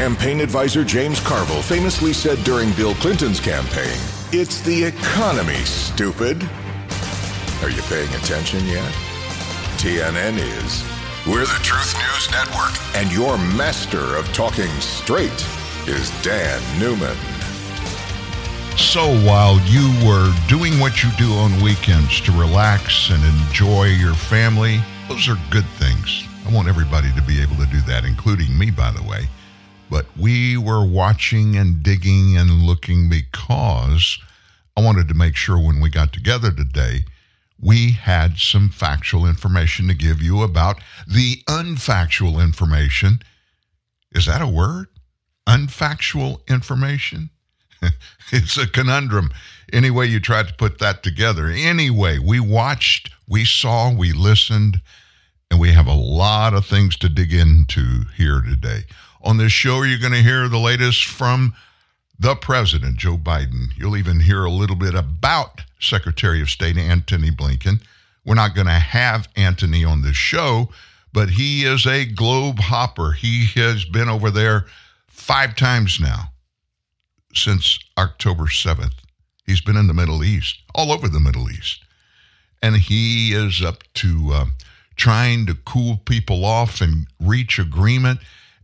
Campaign advisor James Carville famously said during Bill Clinton's campaign, It's the economy, stupid. Are you paying attention yet? TNN is. We're the Truth News Network, and your master of talking straight is Dan Newman. So while you were doing what you do on weekends to relax and enjoy your family, those are good things. I want everybody to be able to do that, including me, by the way. But we were watching and digging and looking because I wanted to make sure when we got together today, we had some factual information to give you about the unfactual information. Is that a word? Unfactual information? it's a conundrum. Any way you try to put that together. Anyway, we watched, we saw, we listened, and we have a lot of things to dig into here today. On this show, you're going to hear the latest from the president, Joe Biden. You'll even hear a little bit about Secretary of State Antony Blinken. We're not going to have Antony on this show, but he is a globe hopper. He has been over there five times now since October 7th. He's been in the Middle East, all over the Middle East. And he is up to uh, trying to cool people off and reach agreement.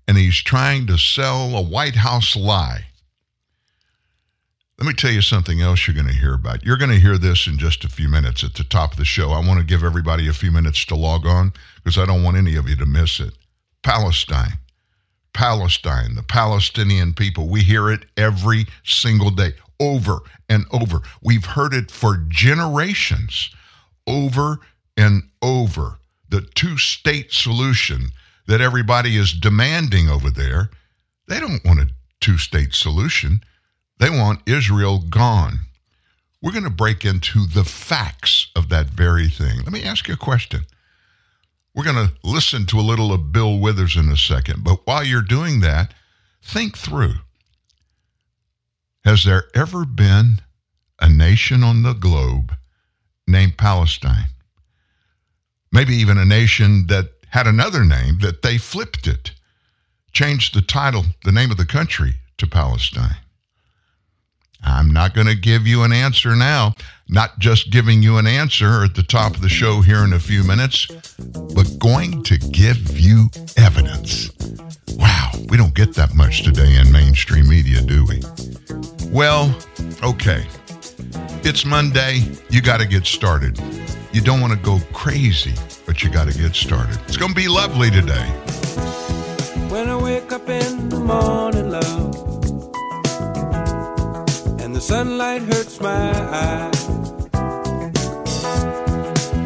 And he's trying to sell a White House lie. Let me tell you something else you're going to hear about. You're going to hear this in just a few minutes at the top of the show. I want to give everybody a few minutes to log on because I don't want any of you to miss it. Palestine. Palestine, the Palestinian people. We hear it every single day, over and over. We've heard it for generations, over and over. The two state solution that everybody is demanding over there, they don't want a two state solution. They want Israel gone. We're going to break into the facts of that very thing. Let me ask you a question. We're going to listen to a little of Bill Withers in a second. But while you're doing that, think through Has there ever been a nation on the globe named Palestine? Maybe even a nation that had another name that they flipped it, changed the title, the name of the country to Palestine. I'm not going to give you an answer now. Not just giving you an answer at the top of the show here in a few minutes, but going to give you evidence. Wow, we don't get that much today in mainstream media, do we? Well, okay. It's Monday. You got to get started. You don't want to go crazy, but you got to get started. It's going to be lovely today. When I wake up in the morning, love and the sunlight hurts my eyes.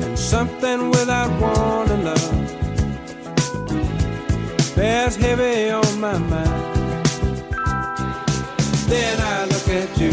And something without warning, love bears heavy on my mind. Then I look at you,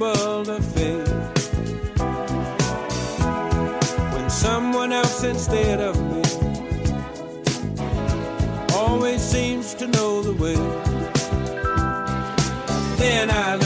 impossible to face. When someone else instead of me always seems to know the way. Then I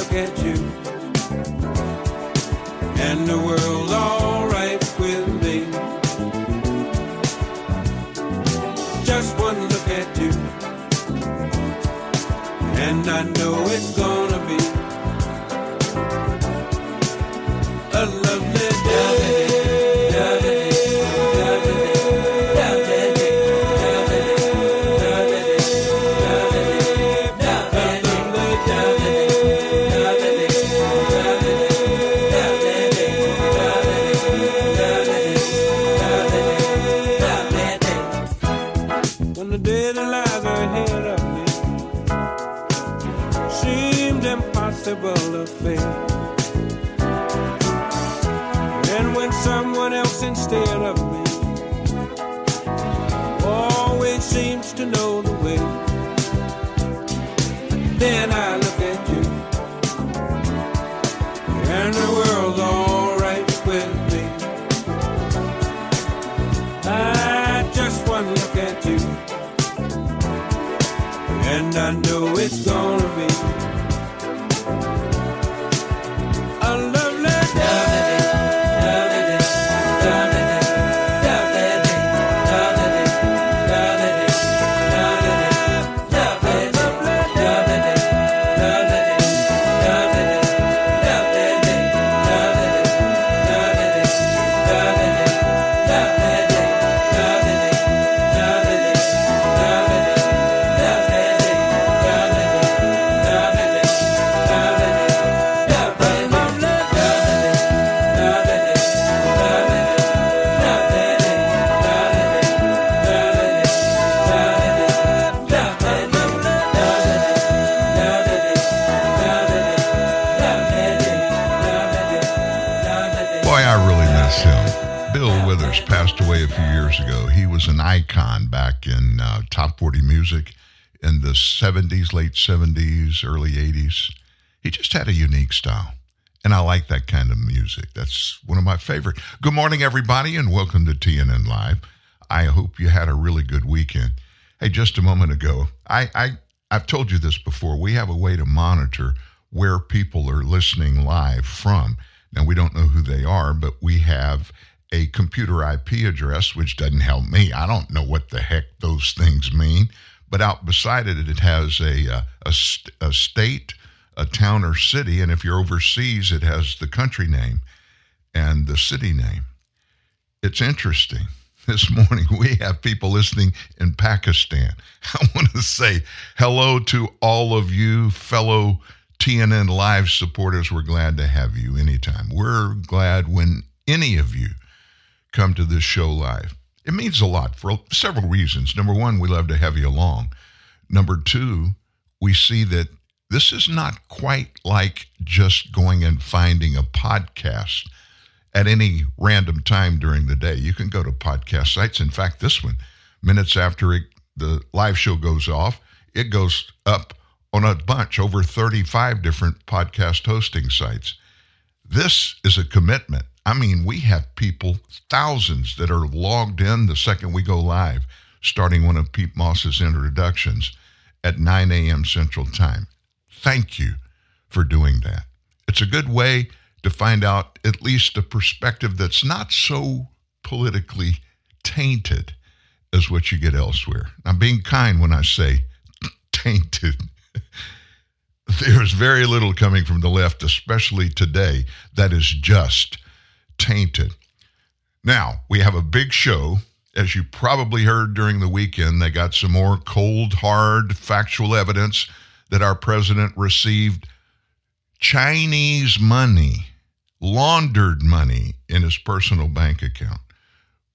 70s, early 80s. He just had a unique style. And I like that kind of music. That's one of my favorite. Good morning, everybody, and welcome to TNN Live. I hope you had a really good weekend. Hey, just a moment ago, I, I I've told you this before. We have a way to monitor where people are listening live from. Now we don't know who they are, but we have a computer IP address, which doesn't help me. I don't know what the heck those things mean. But out beside it, it has a uh, a, st- a state, a town or city, and if you're overseas, it has the country name and the city name. It's interesting. This morning, we have people listening in Pakistan. I want to say hello to all of you, fellow TNN Live supporters. We're glad to have you anytime. We're glad when any of you come to this show live. It means a lot for several reasons. Number one, we love to have you along. Number two, we see that this is not quite like just going and finding a podcast at any random time during the day. You can go to podcast sites. In fact, this one, minutes after it, the live show goes off, it goes up on a bunch, over 35 different podcast hosting sites. This is a commitment. I mean, we have people, thousands, that are logged in the second we go live, starting one of Pete Moss's introductions at 9 a.m. Central Time. Thank you for doing that. It's a good way to find out at least a perspective that's not so politically tainted as what you get elsewhere. I'm being kind when I say tainted. There's very little coming from the left, especially today, that is just tainted. Now, we have a big show. As you probably heard during the weekend, they got some more cold, hard, factual evidence that our president received Chinese money, laundered money in his personal bank account.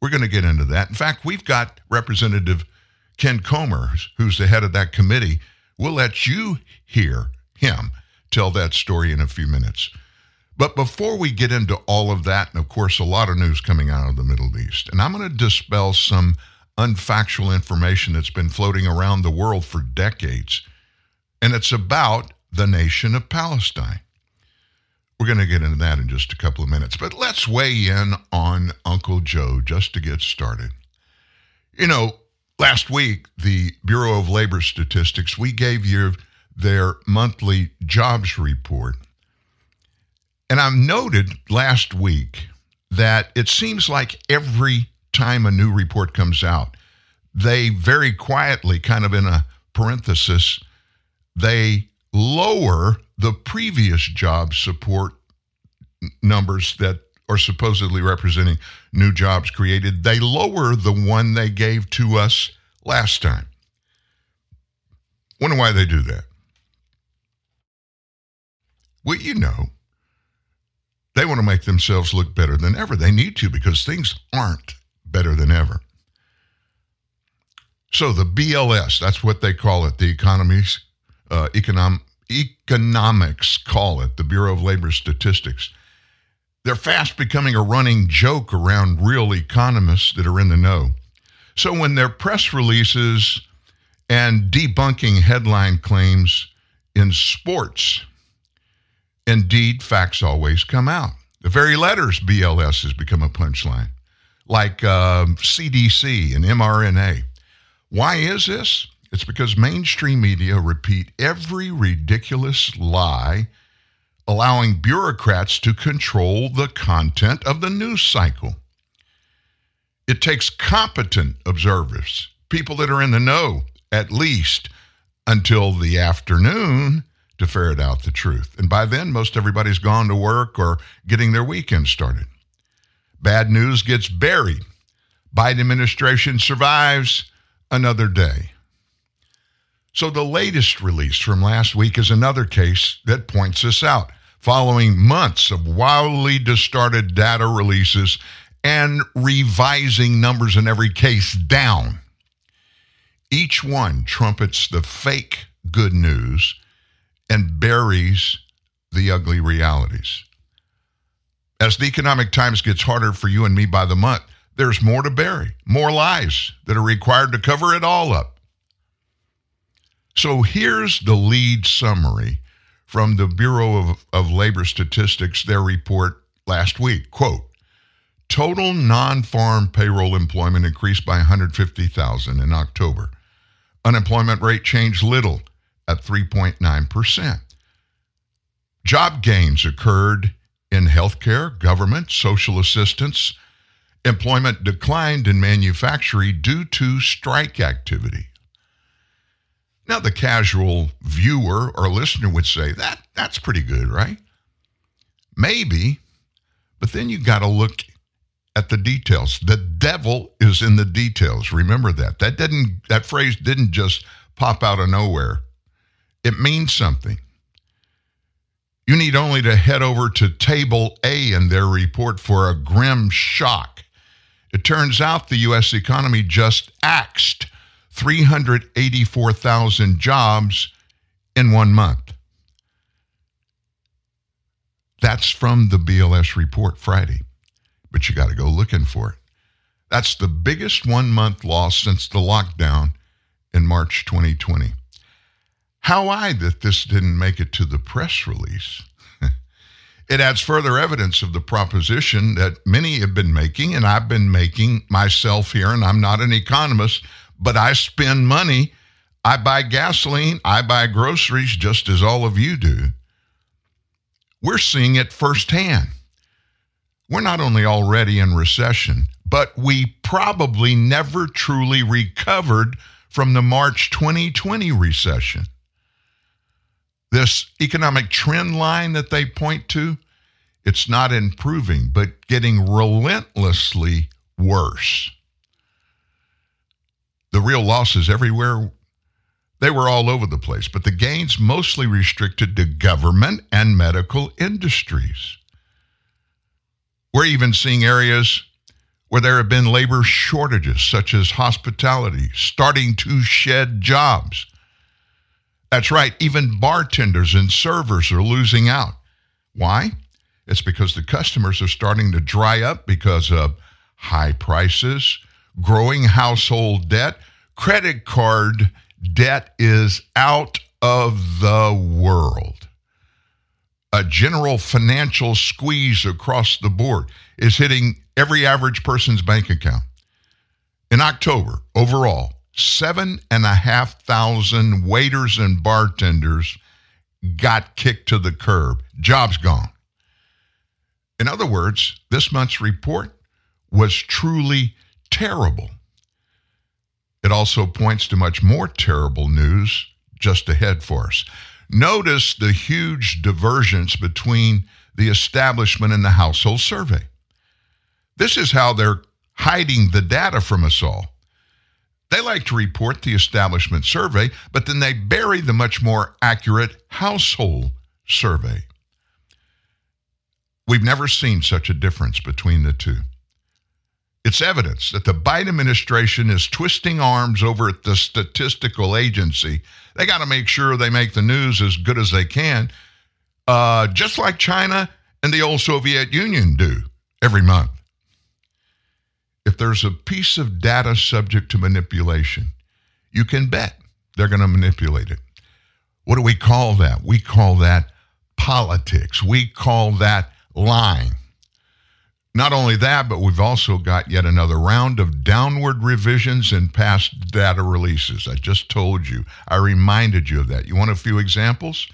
We're going to get into that. In fact, we've got Representative Ken Comer, who's the head of that committee. We'll let you hear him tell that story in a few minutes. But before we get into all of that, and of course, a lot of news coming out of the Middle East, and I'm going to dispel some unfactual information that's been floating around the world for decades, and it's about the nation of Palestine. We're going to get into that in just a couple of minutes, but let's weigh in on Uncle Joe just to get started. You know, last week, the Bureau of Labor Statistics, we gave you their monthly jobs report. And I've noted last week that it seems like every time a new report comes out, they very quietly, kind of in a parenthesis, they lower the previous job support numbers that are supposedly representing new jobs created. They lower the one they gave to us last time. Wonder why they do that. Well, you know, they want to make themselves look better than ever. They need to because things aren't better than ever. So the BLS, that's what they call it, the economies, uh, econom, economics call it, the Bureau of Labor Statistics. They're fast becoming a running joke around real economists that are in the know. So when their press releases and debunking headline claims in sports, indeed, facts always come out. The very letters BLS has become a punchline, like uh, CDC and mRNA. Why is this? It's because mainstream media repeat every ridiculous lie, allowing bureaucrats to control the content of the news cycle. It takes competent observers, people that are in the know, at least until the afternoon to ferret out the truth. And by then, most everybody's gone to work or getting their weekend started. Bad news gets buried. Biden administration survives another day. So the latest release from last week is another case that points this out. Following months of wildly distorted data releases and revising numbers in every case down, each one trumpets the fake good news and buries the ugly realities. As the economic times gets harder for you and me by the month, there's more to bury, more lies that are required to cover it all up. So here's the lead summary from the Bureau of, of Labor Statistics, their report last week. Quote, total non-farm payroll employment increased by 150,000 in October. Unemployment rate changed little at 3.9%. Job gains occurred in healthcare, government, social assistance. Employment declined in manufacturing due to strike activity. Now, the casual viewer or listener would say, that, that's pretty good, right? Maybe, but then you got to look at the details. The devil is in the details. Remember that. That didn't that phrase didn't just pop out of nowhere. It means something. You need only to head over to table A in their report for a grim shock. It turns out the US economy just axed 384,000 jobs in one month. That's from the BLS report Friday, but you got to go looking for it. That's the biggest one month loss since the lockdown in March 2020. How I that this didn't make it to the press release. it adds further evidence of the proposition that many have been making, and I've been making myself here, and I'm not an economist, but I spend money. I buy gasoline, I buy groceries just as all of you do. We're seeing it firsthand. We're not only already in recession, but we probably never truly recovered from the March 2020 recession. This economic trend line that they point to, it's not improving, but getting relentlessly worse. The real losses everywhere, they were all over the place, but the gains mostly restricted to government and medical industries. We're even seeing areas where there have been labor shortages, such as hospitality, starting to shed jobs. That's right, even bartenders and servers are losing out. Why? It's because the customers are starting to dry up because of high prices, growing household debt. Credit card debt is out of the world. A general financial squeeze across the board is hitting every average person's bank account. In October, overall, seven and a half thousand waiters and bartenders got kicked to the curb. Jobs gone. In other words, this month's report was truly terrible. It also points to much more terrible news just ahead for us. Notice the huge divergence between the establishment and the household survey. This is how they're hiding the data from us all. They like to report the establishment survey, but then they bury the much more accurate household survey. We've never seen such a difference between the two. It's evidence that the Biden administration is twisting arms over at the statistical agency. They got to make sure they make the news as good as they can, uh, just like China and the old Soviet Union do every month. If there's a piece of data subject to manipulation, you can bet they're going to manipulate it. What do we call that? We call that politics. We call that lying. Not only that, but we've also got yet another round of downward revisions in past data releases. I just told you. I reminded you of that. You want a few examples?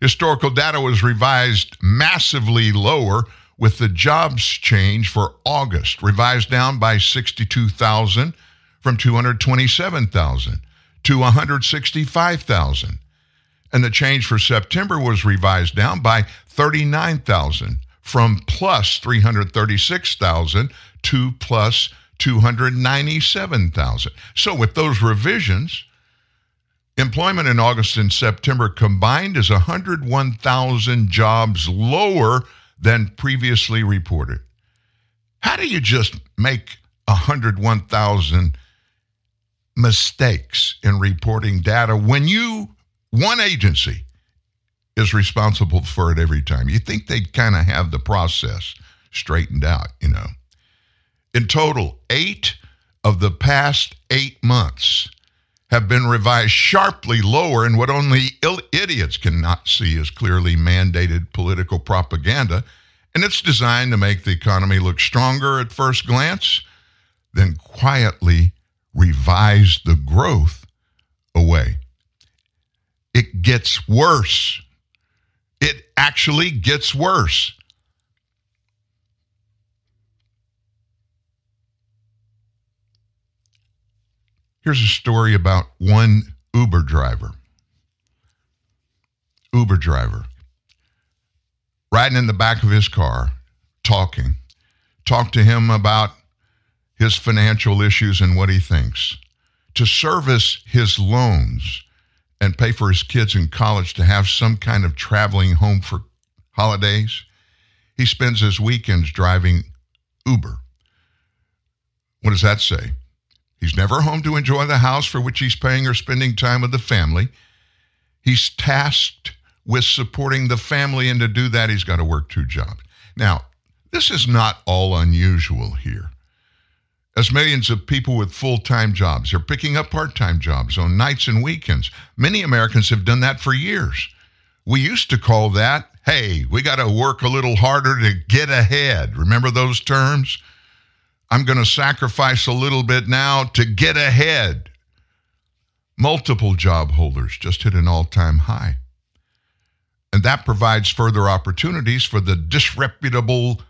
Historical data was revised massively lower with the jobs change for August, revised down by 62,000 from 227,000 to 165,000. And the change for September was revised down by 39,000 from plus 336,000 to plus 297,000. So with those revisions, employment in August and September combined is 101,000 jobs lower than previously reported. How do you just make 101,000 mistakes in reporting data when you, one agency, is responsible for it every time? You think they'd kind of have the process straightened out, you know? In total, eight of the past eight months have been revised sharply lower in what only Ill- idiots cannot see as clearly mandated political propaganda. And it's designed to make the economy look stronger at first glance, then quietly revise the growth away. It gets worse. It actually gets worse. Here's a story about one Uber driver. Uber driver riding in the back of his car, talking. Talk to him about his financial issues and what he thinks. To service his loans and pay for his kids in college to have some kind of traveling home for holidays, he spends his weekends driving Uber. What does that say? He's never home to enjoy the house for which he's paying or spending time with the family. He's tasked with supporting the family, and to do that, he's got to work two jobs. Now, this is not all unusual here. As millions of people with full time jobs are picking up part time jobs on nights and weekends, many Americans have done that for years. We used to call that, hey, we got to work a little harder to get ahead. Remember those terms? I'm going to sacrifice a little bit now to get ahead. Multiple job holders just hit an all time high. And that provides further opportunities for the disreputable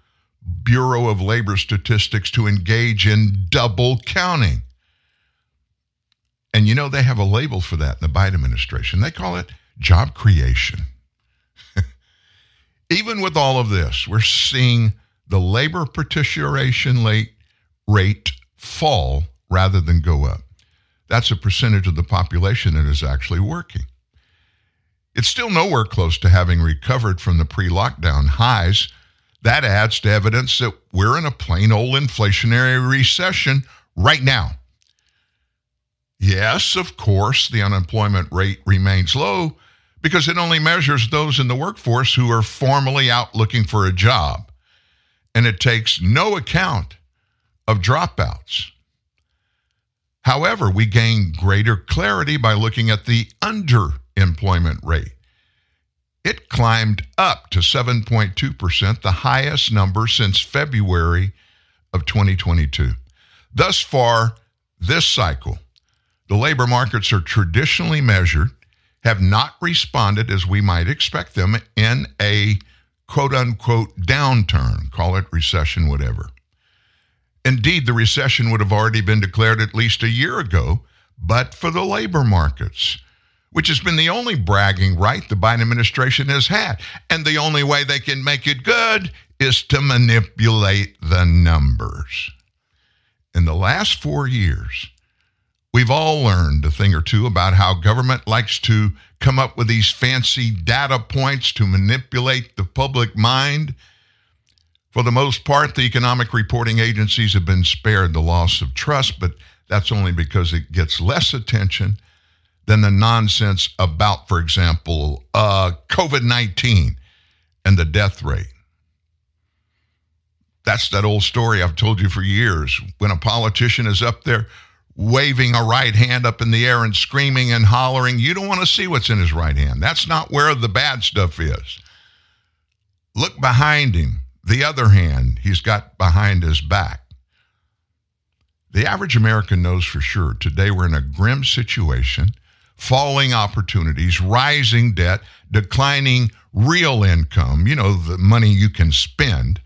Bureau of Labor Statistics to engage in double counting. And you know, they have a label for that in the Biden administration. They call it job creation. Even with all of this, we're seeing the labor participation rate rate fall rather than go up. That's a percentage of the population that is actually working. It's still nowhere close to having recovered from the pre lockdown highs. That adds to evidence that we're in a plain old inflationary recession right now. Yes, of course, the unemployment rate remains low because it only measures those in the workforce who are formally out looking for a job. And it takes no account of dropouts. However, we gain greater clarity by looking at the underemployment rate. It climbed up to 7.2%, the highest number since February of 2022. Thus far, this cycle, the labor markets are traditionally measured, have not responded as we might expect them in a quote unquote downturn, call it recession, whatever. Indeed, the recession would have already been declared at least a year ago, but for the labor markets, which has been the only bragging right the Biden administration has had. And the only way they can make it good is to manipulate the numbers. In the last four years, we've all learned a thing or two about how government likes to come up with these fancy data points to manipulate the public mind For the most part, the economic reporting agencies have been spared the loss of trust, but that's only because it gets less attention than the nonsense about, for example, uh, COVID 19 and the death rate. That's that old story I've told you for years. When a politician is up there waving a right hand up in the air and screaming and hollering, you don't want to see what's in his right hand. That's not where the bad stuff is. Look behind him the other hand he's got behind his back. The average American knows for sure today we're in a grim situation, falling opportunities, rising debt, declining real income, you know, the money you can spend,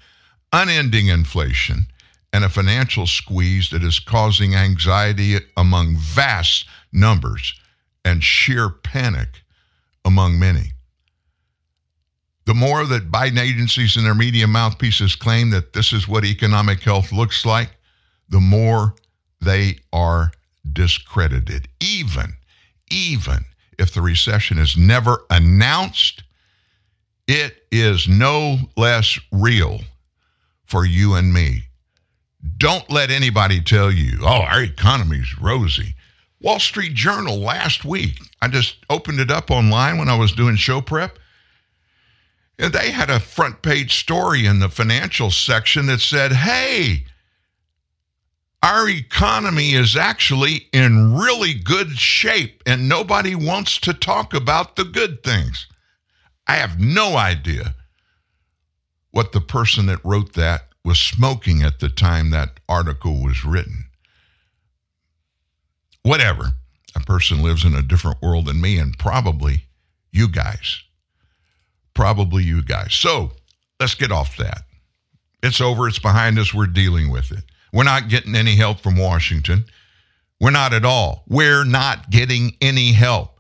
unending inflation, and a financial squeeze that is causing anxiety among vast numbers and sheer panic among many. The more that Biden agencies and their media mouthpieces claim that this is what economic health looks like, the more they are discredited. Even, even if the recession is never announced, it is no less real for you and me. Don't let anybody tell you, oh, our economy's rosy. Wall Street Journal last week, I just opened it up online when I was doing show prep. They had a front page story in the financial section that said, hey, our economy is actually in really good shape and nobody wants to talk about the good things. I have no idea what the person that wrote that was smoking at the time that article was written. Whatever. A person lives in a different world than me and probably you guys probably you guys. So let's get off that. It's over. It's behind us. We're dealing with it. We're not getting any help from Washington. We're not at all. We're not getting any help.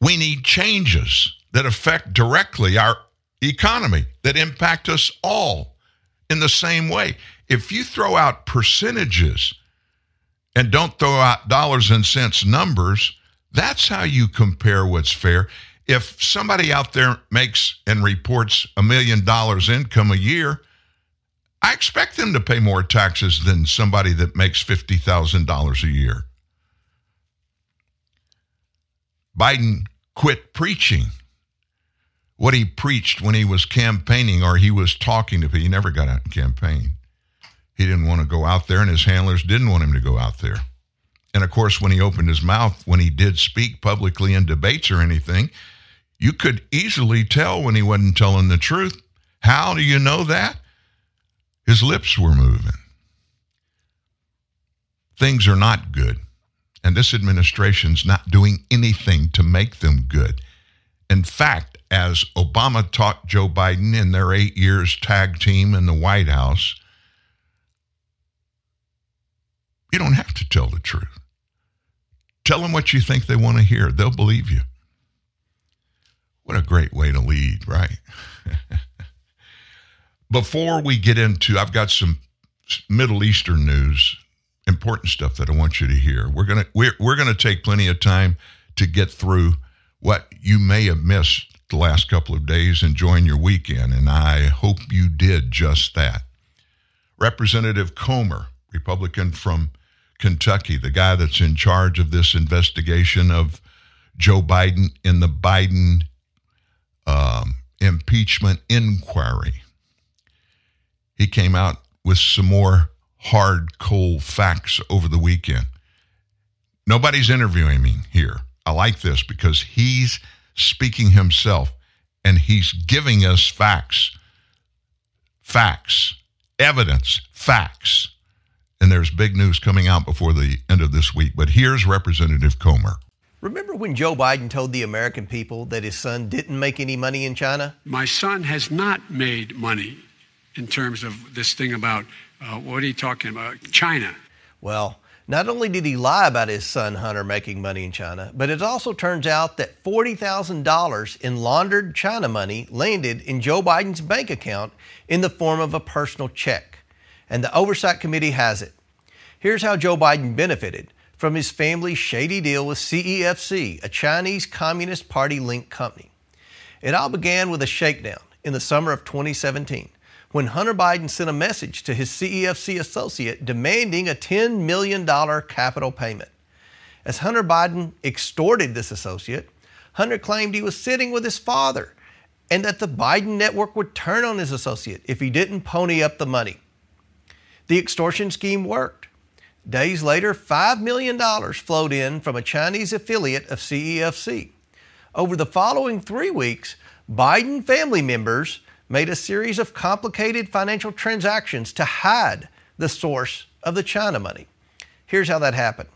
We need changes that affect directly our economy, that impact us all in the same way. If you throw out percentages and don't throw out dollars and cents numbers, that's how you compare what's fair if somebody out there makes and reports a million dollars income a year, I expect them to pay more taxes than somebody that makes $50,000 a year. Biden quit preaching what he preached when he was campaigning or he was talking to people. He never got out and campaign. He didn't want to go out there, and his handlers didn't want him to go out there. And of course, when he opened his mouth, when he did speak publicly in debates or anything, you could easily tell when he wasn't telling the truth. How do you know that? His lips were moving. Things are not good. And this administration's not doing anything to make them good. In fact, as Obama taught Joe Biden in their eight years tag team in the White House, you don't have to tell the truth. Tell them what you think they want to hear, they'll believe you. What a great way to lead, right? Before we get into, I've got some Middle Eastern news, important stuff that I want you to hear. We're gonna we're we're gonna take plenty of time to get through what you may have missed the last couple of days enjoying your weekend, and I hope you did just that. Representative Comer, Republican from Kentucky, the guy that's in charge of this investigation of Joe Biden in the Biden um, impeachment inquiry. He came out with some more hard, cold facts over the weekend. Nobody's interviewing me here. I like this because he's speaking himself and he's giving us facts. Facts, evidence, facts. And there's big news coming out before the end of this week. But here's Representative Comer. Remember when Joe Biden told the American people that his son didn't make any money in China? My son has not made money in terms of this thing about uh, what are you talking about? China. Well, not only did he lie about his son Hunter making money in China, but it also turns out that $40,000 in laundered China money landed in Joe Biden's bank account in the form of a personal check. And the Oversight Committee has it. Here's how Joe Biden benefited from his family's shady deal with CEFC, a Chinese Communist Party linked company. It all began with a shakedown in the summer of 2017 when Hunter Biden sent a message to his CEFC associate demanding a $10 million capital payment. As Hunter Biden extorted this associate, Hunter claimed he was sitting with his father and that the Biden network would turn on his associate if he didn't pony up the money. The extortion scheme worked. Days later, $5 million flowed in from a Chinese affiliate of CEFC. Over the following three weeks, Biden family members made a series of complicated financial transactions to hide the source of the China money. Here's how that happened.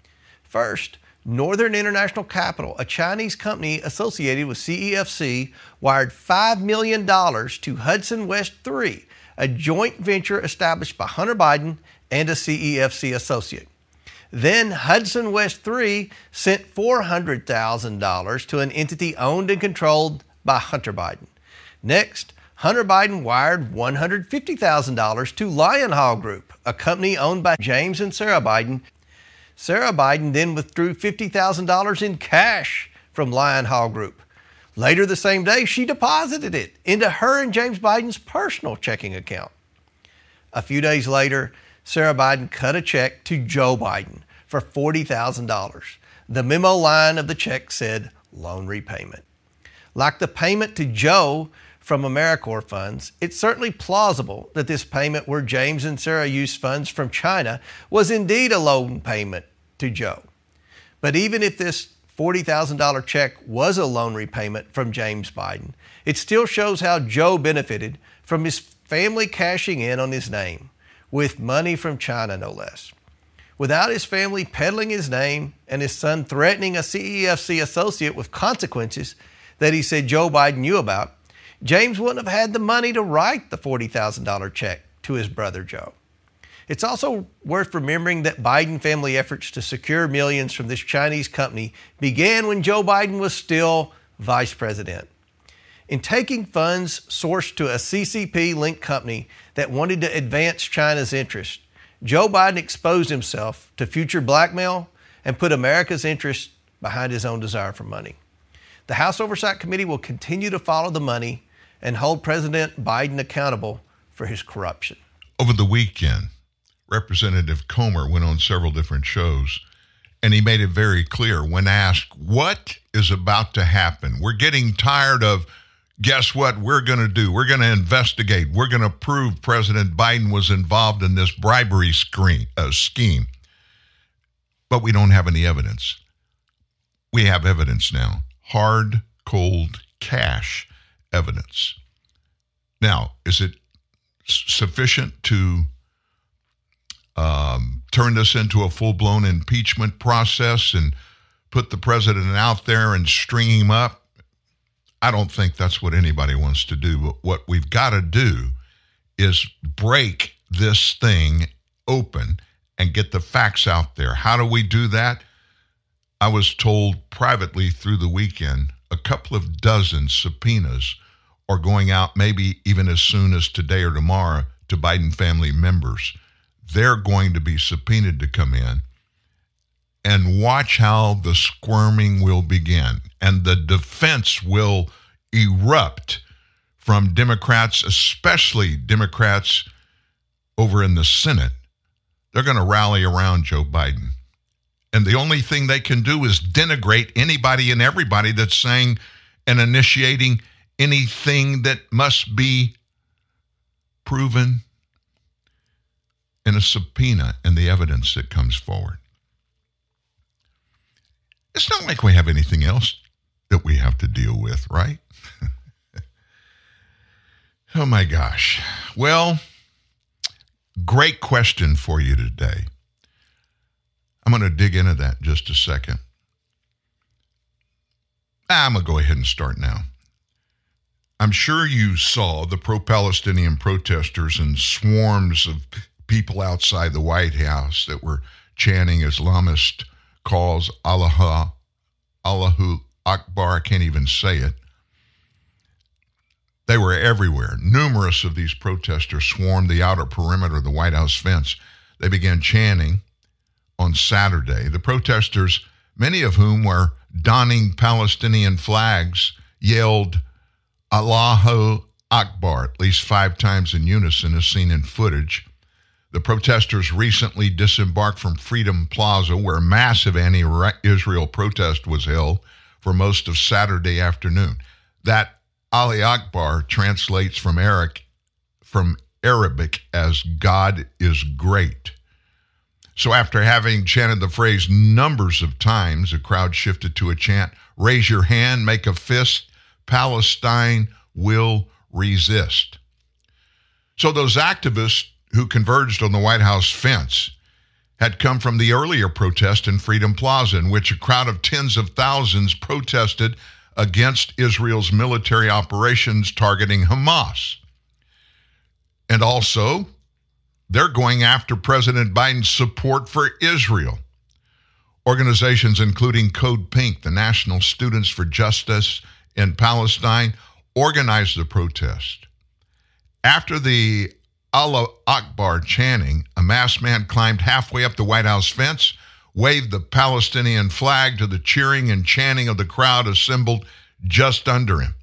First, Northern International Capital, a Chinese company associated with CEFC, wired $5 million to Hudson West 3, a joint venture established by Hunter Biden and a CEFC associate. Then Hudson West 3 sent $400,000 to an entity owned and controlled by Hunter Biden. Next, Hunter Biden wired $150,000 to Lion Hall Group, a company owned by James and Sarah Biden. Sarah Biden then withdrew $50,000 in cash from Lion Hall Group. Later the same day, she deposited it into her and James Biden's personal checking account. A few days later, Sarah Biden cut a check to Joe Biden for $40,000. The memo line of the check said loan repayment. Like the payment to Joe from Americore funds, it's certainly plausible that this payment where James and Sarah used funds from China was indeed a loan payment to Joe. But even if this $40,000 check was a loan repayment from James Biden, it still shows how Joe benefited from his family cashing in on his name with money from China, no less. Without his family peddling his name and his son threatening a CEFC associate with consequences that he said Joe Biden knew about, James wouldn't have had the money to write the $40,000 check to his brother Joe. It's also worth remembering that Biden family efforts to secure millions from this Chinese company began when Joe Biden was still vice president. In taking funds sourced to a CCP linked company that wanted to advance China's interest, Joe Biden exposed himself to future blackmail and put America's interest behind his own desire for money. The House Oversight Committee will continue to follow the money and hold President Biden accountable for his corruption. Over the weekend, Representative Comer went on several different shows and he made it very clear when asked what is about to happen. We're getting tired of guess what we're going to do? We're going to investigate. We're going to prove President Biden was involved in this bribery screen, uh, scheme. But we don't have any evidence. We have evidence now hard, cold, cash evidence. Now, is it sufficient to um, turn this into a full blown impeachment process and put the president out there and string him up? I don't think that's what anybody wants to do. But what we've got to do is break this thing open and get the facts out there. How do we do that? I was told privately through the weekend a couple of dozen subpoenas are going out, maybe even as soon as today or tomorrow, to Biden family members. They're going to be subpoenaed to come in and watch how the squirming will begin and the defense will erupt from Democrats, especially Democrats over in the Senate. They're going to rally around Joe Biden. And the only thing they can do is denigrate anybody and everybody that's saying and initiating anything that must be proven in a subpoena and the evidence that comes forward. It's not like we have anything else that we have to deal with, right? oh my gosh. Well, great question for you today. I'm going to dig into that just a second. I'm going to go ahead and start now. I'm sure you saw the pro Palestinian protesters and swarms of people outside the White House that were chanting Islamist calls Allah, Allahu Akbar, I can't even say it. They were everywhere. Numerous of these protesters swarmed the outer perimeter of the White House fence. They began chanting on Saturday. The protesters, many of whom were donning Palestinian flags, yelled Allahu Akbar at least five times in unison, as seen in footage. The protesters recently disembarked from Freedom Plaza, where massive anti Israel protest was held for most of Saturday afternoon. That Allah Akbar translates from Arabic, from Arabic as God is great. So after having chanted the phrase numbers of times, the crowd shifted to a chant, raise your hand, make a fist, Palestine will resist. So those activists who converged on the White House fence had come from the earlier protest in Freedom Plaza, in which a crowd of tens of thousands protested against Israel's military operations targeting Hamas. And also, they're going after President Biden's support for Israel. Organizations including Code Pink, the National Students for Justice in Palestine, organized the protest. After the Allah Akbar chanting, a masked man climbed halfway up the White House fence, waved the Palestinian flag to the cheering and chanting of the crowd assembled just under him.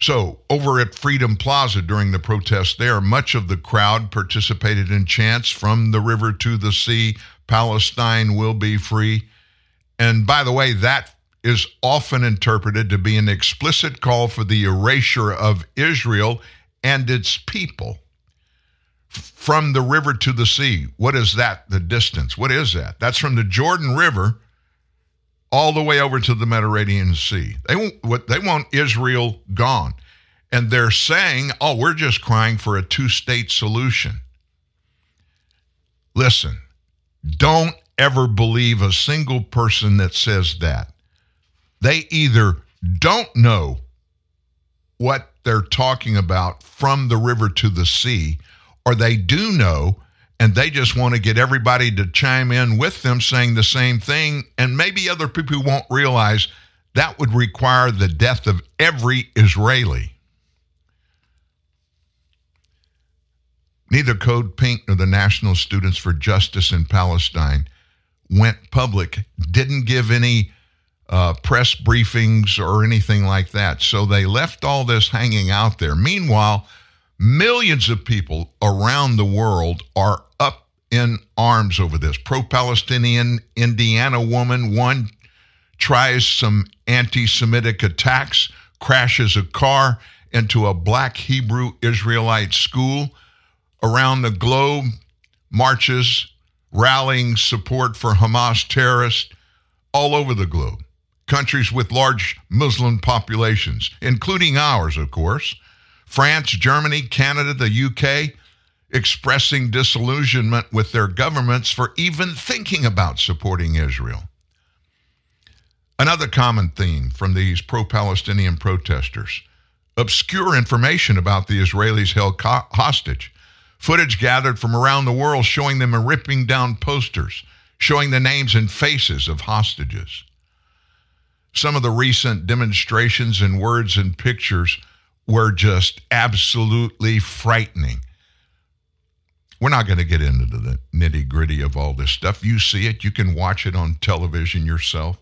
So, over at Freedom Plaza during the protest there, much of the crowd participated in chants from the river to the sea, Palestine will be free. And by the way, that is often interpreted to be an explicit call for the erasure of Israel and its people from the river to the sea. What is that? The distance. What is that? That's from the Jordan River all the way over to the Mediterranean Sea. They want they want Israel gone. And they're saying, "Oh, we're just crying for a two-state solution." Listen. Don't ever believe a single person that says that. They either don't know what they're talking about from the river to the sea or they do know and they just want to get everybody to chime in with them saying the same thing. And maybe other people won't realize that would require the death of every Israeli. Neither Code Pink nor the National Students for Justice in Palestine went public, didn't give any uh, press briefings or anything like that. So they left all this hanging out there. Meanwhile, Millions of people around the world are up in arms over this. Pro Palestinian Indiana woman, one tries some anti Semitic attacks, crashes a car into a black Hebrew Israelite school. Around the globe, marches rallying support for Hamas terrorists all over the globe. Countries with large Muslim populations, including ours, of course. France, Germany, Canada, the UK expressing disillusionment with their governments for even thinking about supporting Israel. Another common theme from these pro Palestinian protesters obscure information about the Israelis held co- hostage. Footage gathered from around the world showing them ripping down posters, showing the names and faces of hostages. Some of the recent demonstrations and words and pictures were just absolutely frightening. We're not going to get into the nitty gritty of all this stuff. You see it, you can watch it on television yourself.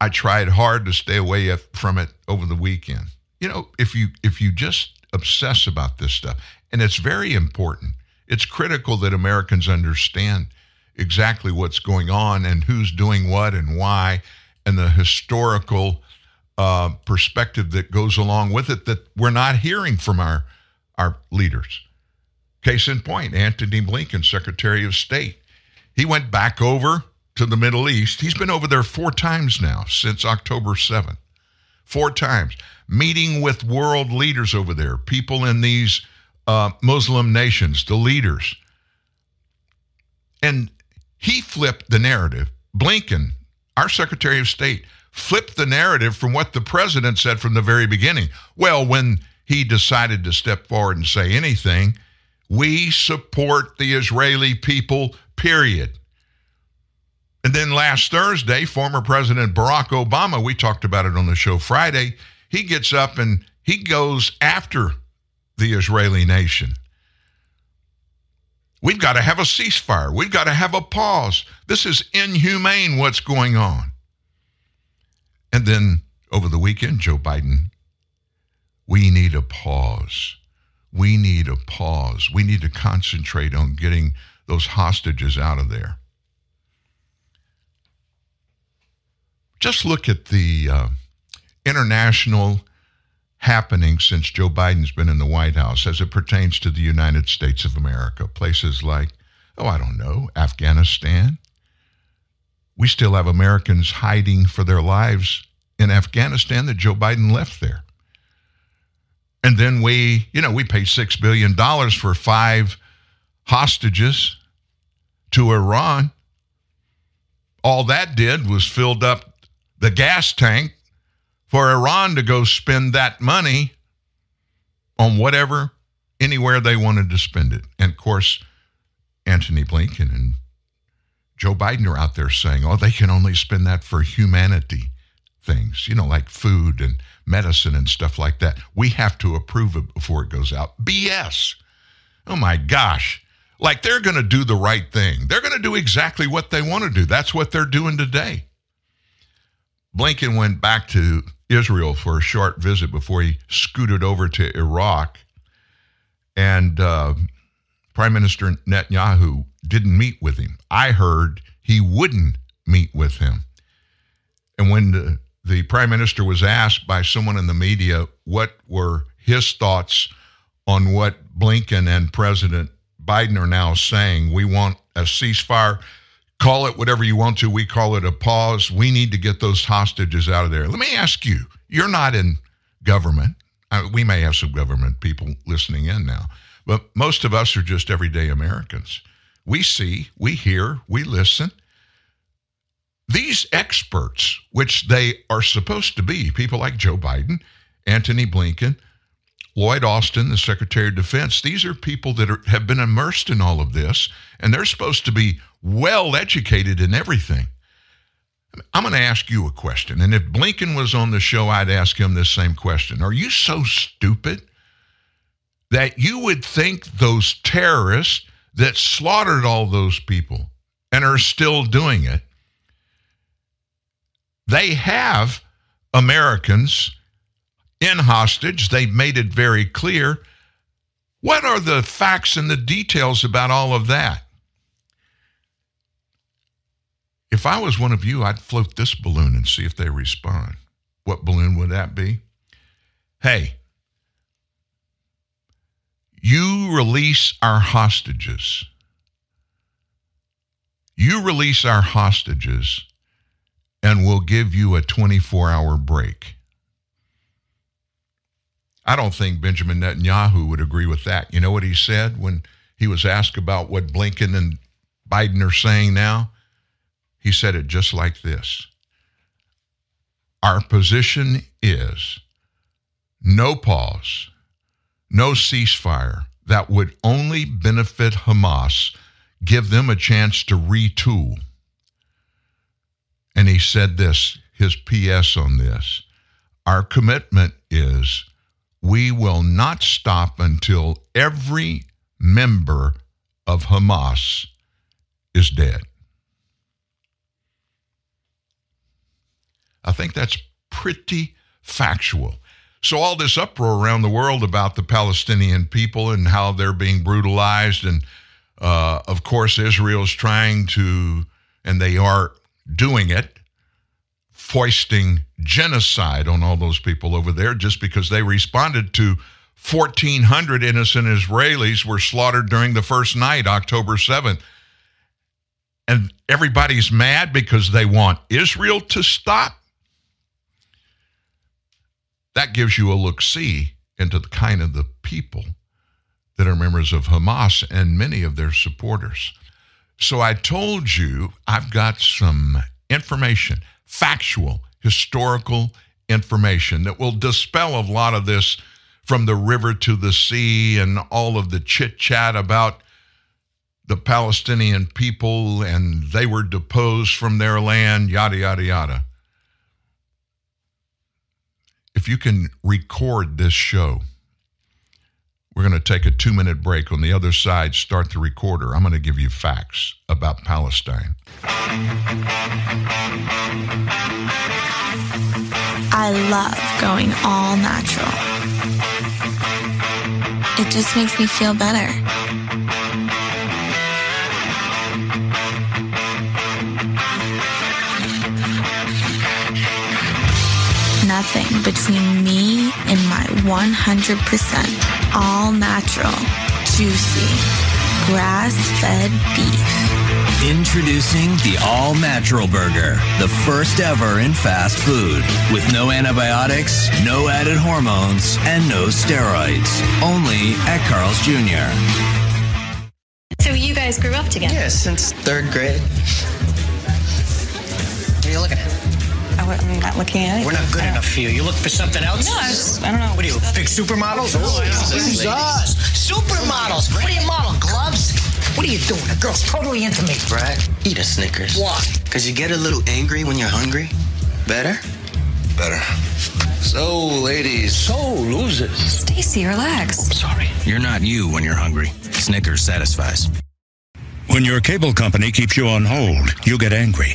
I tried hard to stay away from it over the weekend. You know, if you if you just obsess about this stuff, and it's very important. It's critical that Americans understand exactly what's going on and who's doing what and why and the historical uh, perspective that goes along with it that we're not hearing from our our leaders. Case in point, Antony Blinken, Secretary of State, he went back over to the Middle East. He's been over there four times now since October 7th. Four times, meeting with world leaders over there, people in these uh, Muslim nations, the leaders. And he flipped the narrative. Blinken, our Secretary of State, flipped the narrative from what the president said from the very beginning. Well, when he decided to step forward and say anything, we support the Israeli people, period. And then last Thursday, former President Barack Obama, we talked about it on the show Friday, he gets up and he goes after the Israeli nation. We've got to have a ceasefire. We've got to have a pause. This is inhumane what's going on. And then over the weekend, Joe Biden We need a pause. We need a pause. We need to concentrate on getting those hostages out of there. Just look at the uh, international happening since Joe Biden's been in the White House as it pertains to the United States of America. Places like, oh, I don't know, Afghanistan. We still have Americans hiding for their lives in Afghanistan that Joe Biden left there. And then we, you know, we paid $6 billion for five hostages to Iran. All that did was filled up the gas tank for Iran to go spend that money on whatever, anywhere they wanted to spend it. And of course, Antony Blinken and Joe Biden are out there saying, oh, they can only spend that for humanity things, you know, like food and medicine and stuff like that. We have to approve it before it goes out. BS. Oh my gosh. Like they're going to do the right thing. They're going to do exactly what they want to do. That's what they're doing today. Blinken went back to Israel for a short visit before he scooted over to Iraq. And uh, Prime Minister Netanyahu didn't meet with him. I heard he wouldn't meet with him. And when the, the Prime Minister was asked by someone in the media what were his thoughts on what Blinken and President Biden are now saying, we want a ceasefire Call it whatever you want to. We call it a pause. We need to get those hostages out of there. Let me ask you you're not in government. I, we may have some government people listening in now, but most of us are just everyday Americans. We see, we hear, we listen. These experts, which they are supposed to be, people like Joe Biden, Antony Blinken, Lloyd Austin, the Secretary of Defense, these are people that are, have been immersed in all of this, and they're supposed to be well educated in everything. I'm going to ask you a question. And if Blinken was on the show, I'd ask him this same question. Are you so stupid that you would think those terrorists that slaughtered all those people and are still doing it, they have Americans in hostage. They've made it very clear. What are the facts and the details about all of that? If I was one of you, I'd float this balloon and see if they respond. What balloon would that be? Hey, you release our hostages. You release our hostages, and we'll give you a 24 hour break. I don't think Benjamin Netanyahu would agree with that. You know what he said when he was asked about what Blinken and Biden are saying now? He said it just like this Our position is no pause, no ceasefire that would only benefit Hamas, give them a chance to retool. And he said this, his PS on this Our commitment is we will not stop until every member of Hamas is dead. I think that's pretty factual. So, all this uproar around the world about the Palestinian people and how they're being brutalized, and uh, of course, Israel's trying to, and they are doing it, foisting genocide on all those people over there just because they responded to 1,400 innocent Israelis were slaughtered during the first night, October 7th. And everybody's mad because they want Israel to stop. That gives you a look see into the kind of the people that are members of Hamas and many of their supporters. So I told you I've got some information factual, historical information that will dispel a lot of this from the river to the sea and all of the chit chat about the Palestinian people and they were deposed from their land, yada, yada, yada. If you can record this show, we're going to take a two minute break. On the other side, start the recorder. I'm going to give you facts about Palestine. I love going all natural. it just makes me feel better. Nothing between me and my 100% all natural, juicy, grass fed beef. Introducing the All Natural Burger, the first ever in fast food, with no antibiotics, no added hormones, and no steroids. Only at Carl's Jr. So you guys grew up together? Yeah, since third grade. What are you looking at? I, am not looking at it. We're not good enough for you. You look for something else? No, I, just, I don't know. What are you, big supermodels? Oh, Jesus. Supermodels. What do you model, gloves? What are you doing? A girl's totally into me. Brad, eat a Snickers. Why? Because you get a little angry when you're hungry. Better? Better. So, ladies. So, losers. Stacy, relax. I'm sorry. You're not you when you're hungry. Snickers satisfies. When your cable company keeps you on hold, you get angry.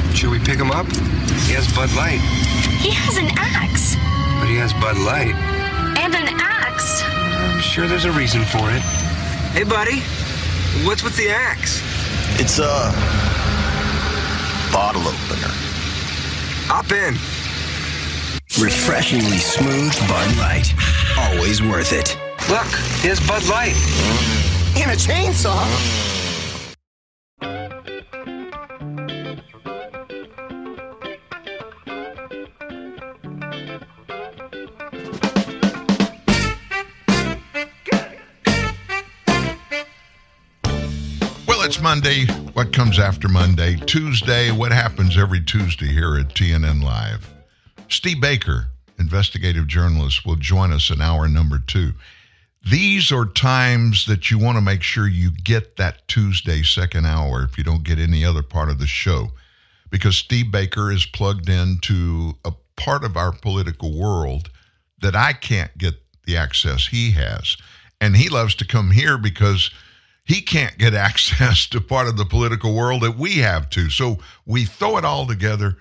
Should we pick him up? He has Bud Light. He has an axe. But he has Bud Light. And an axe. I'm sure there's a reason for it. Hey, buddy. What's with the axe? It's a bottle opener. Hop in. Refreshingly smooth Bud Light. Always worth it. Look, here's Bud Light. And a chainsaw. Monday. What comes after Monday? Tuesday. What happens every Tuesday here at TNN Live? Steve Baker, investigative journalist, will join us in hour number two. These are times that you want to make sure you get that Tuesday second hour if you don't get any other part of the show. Because Steve Baker is plugged into a part of our political world that I can't get the access he has. And he loves to come here because he can't get access to part of the political world that we have to. So we throw it all together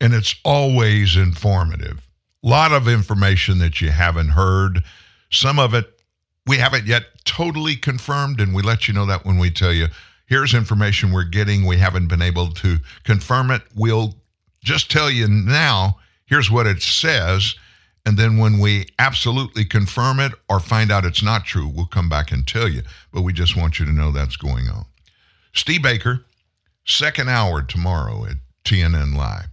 and it's always informative. A lot of information that you haven't heard. Some of it we haven't yet totally confirmed, and we let you know that when we tell you here's information we're getting. We haven't been able to confirm it. We'll just tell you now here's what it says. And then when we absolutely confirm it or find out it's not true, we'll come back and tell you. But we just want you to know that's going on. Steve Baker, second hour tomorrow at TNN Live.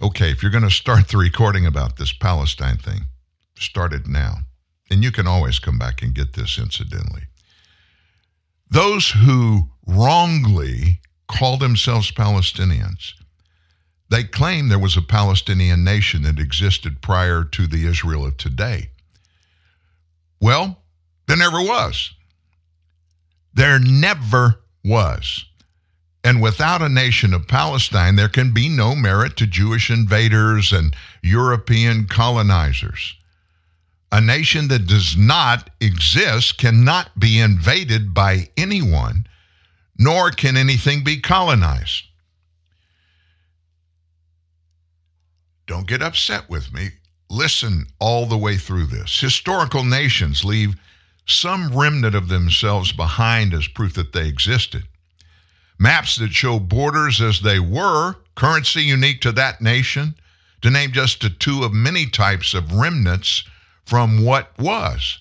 Okay, if you're going to start the recording about this Palestine thing, start it now. And you can always come back and get this incidentally. Those who wrongly call themselves Palestinians, they claim there was a Palestinian nation that existed prior to the Israel of today. Well, there never was. There never was. And without a nation of Palestine, there can be no merit to Jewish invaders and European colonizers. A nation that does not exist cannot be invaded by anyone, nor can anything be colonized. Don't get upset with me. Listen all the way through this. Historical nations leave some remnant of themselves behind as proof that they existed. Maps that show borders as they were, currency unique to that nation, to name just two of many types of remnants from what was.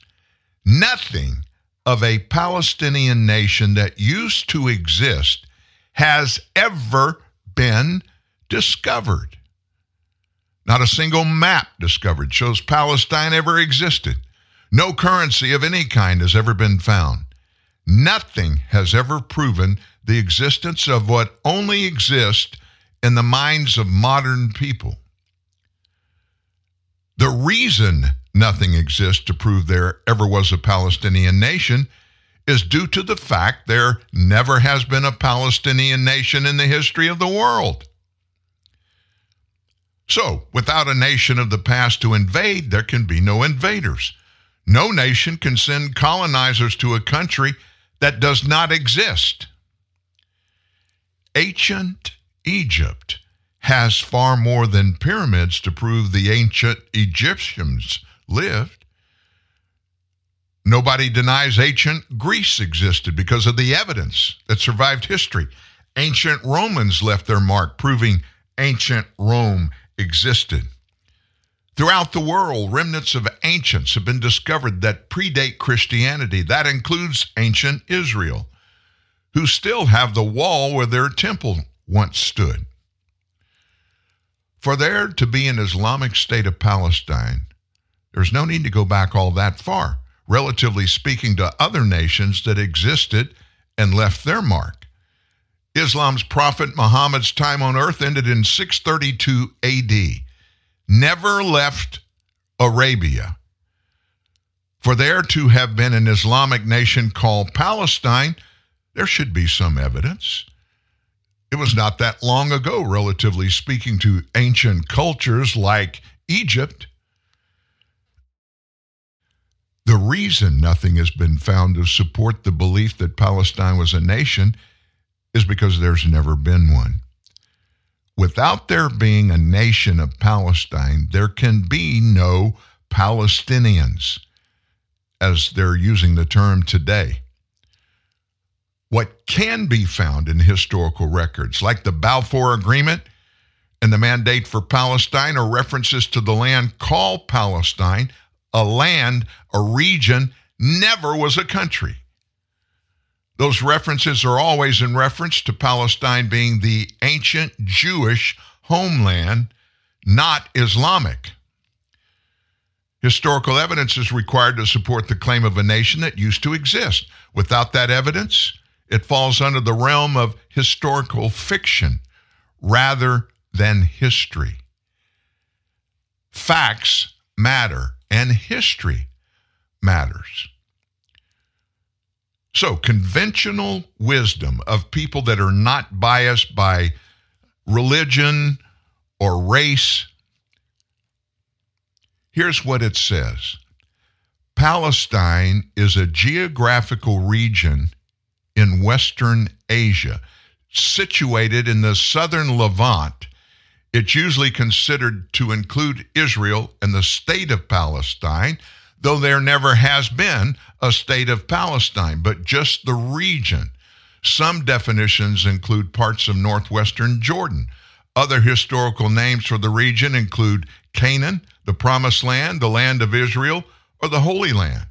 Nothing of a Palestinian nation that used to exist has ever been discovered. Not a single map discovered shows Palestine ever existed. No currency of any kind has ever been found. Nothing has ever proven the existence of what only exists in the minds of modern people. The reason nothing exists to prove there ever was a Palestinian nation is due to the fact there never has been a Palestinian nation in the history of the world. So, without a nation of the past to invade, there can be no invaders. No nation can send colonizers to a country that does not exist. Ancient Egypt has far more than pyramids to prove the ancient Egyptians lived. Nobody denies ancient Greece existed because of the evidence that survived history. Ancient Romans left their mark, proving ancient Rome existed. Throughout the world, remnants of ancients have been discovered that predate Christianity. That includes ancient Israel, who still have the wall where their temple once stood. For there to be an Islamic state of Palestine, there's no need to go back all that far, relatively speaking, to other nations that existed and left their mark. Islam's prophet Muhammad's time on earth ended in 632 AD. Never left Arabia. For there to have been an Islamic nation called Palestine, there should be some evidence. It was not that long ago, relatively speaking, to ancient cultures like Egypt. The reason nothing has been found to support the belief that Palestine was a nation is because there's never been one. Without there being a nation of Palestine, there can be no Palestinians, as they're using the term today. What can be found in historical records, like the Balfour Agreement and the Mandate for Palestine, are references to the land called Palestine, a land, a region, never was a country. Those references are always in reference to Palestine being the ancient Jewish homeland, not Islamic. Historical evidence is required to support the claim of a nation that used to exist. Without that evidence, it falls under the realm of historical fiction rather than history. Facts matter, and history matters. So, conventional wisdom of people that are not biased by religion or race. Here's what it says Palestine is a geographical region in Western Asia, situated in the southern Levant. It's usually considered to include Israel and the state of Palestine, though there never has been a state of Palestine, but just the region. Some definitions include parts of northwestern Jordan. Other historical names for the region include Canaan, the Promised Land, the Land of Israel, or the Holy Land.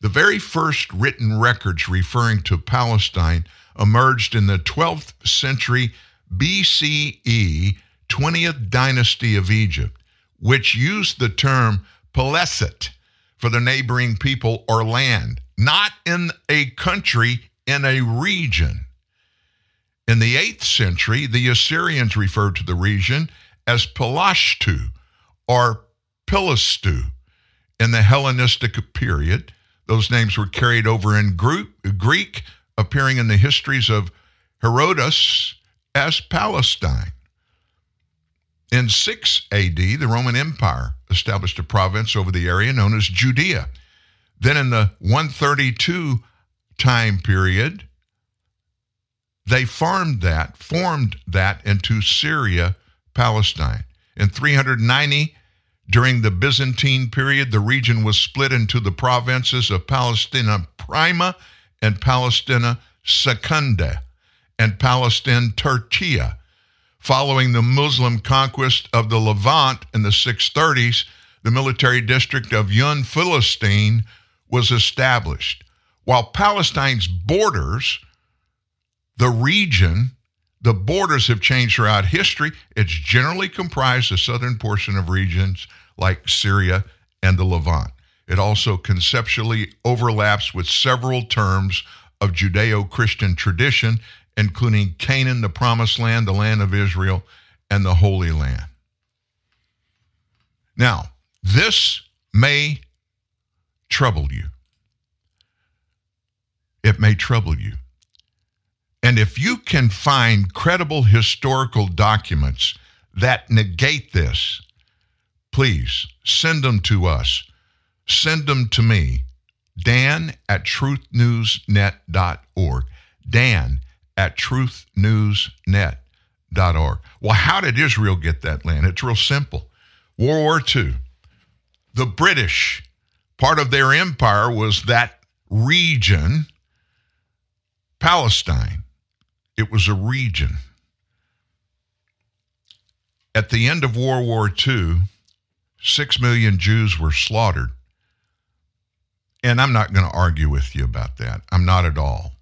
The very first written records referring to Palestine emerged in the 12th century BCE 20th dynasty of Egypt, which used the term Peleset for the neighboring people or land, not in a country, in a region. In the 8th century, the Assyrians referred to the region as Pelashtu or Pilastu. In the Hellenistic period, those names were carried over in Greek, appearing in the histories of Herodotus as Palestine. In 6 AD, the Roman Empire established a province over the area known as Judea. Then in the 132 time period, they farmed that, formed that into Syria, Palestine. In 390, during the Byzantine period, the region was split into the provinces of Palestina Prima and Palestina Secunda and Palestine Tertia. Following the Muslim conquest of the Levant in the 630s, the military district of Jund Filastin was established. While Palestine's borders, the region, the borders have changed throughout history. It's generally comprised the southern portion of regions like Syria and the Levant. It also conceptually overlaps with several terms of Judeo Christian tradition including Canaan, the promised land, the land of Israel, and the Holy Land. Now, This may trouble you. It may trouble you. And if you can find credible historical documents that negate this, please send them to us. Send them to me, Dan at truthnewsnet.org. Dan at truthnewsnet.org. Well, how did Israel get that land? It's real simple. World War II. The British, part of their empire was that region, Palestine. It was a region. At the end of World War II, six million Jews were slaughtered. And I'm not going to argue with you about that. I'm not at all.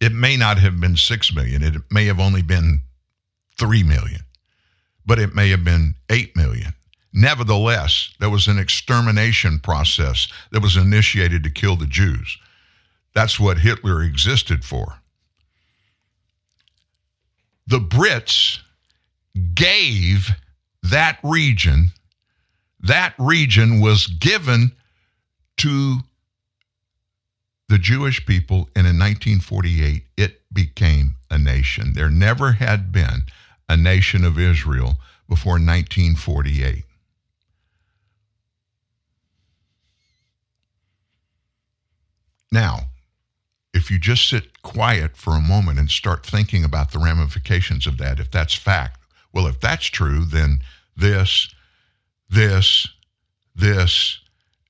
It may not have been six million, it may have only been three million, but it may have been eight million. Nevertheless, there was an extermination process that was initiated to kill the Jews. That's what Hitler existed for. The Brits gave that region, that region was given to the Jewish people, and in 1948, it became a nation. There never had been a nation of Israel before 1948. Now, if you just sit quiet for a moment and start thinking about the ramifications of that, if that's fact, well, if that's true, then this, this, this,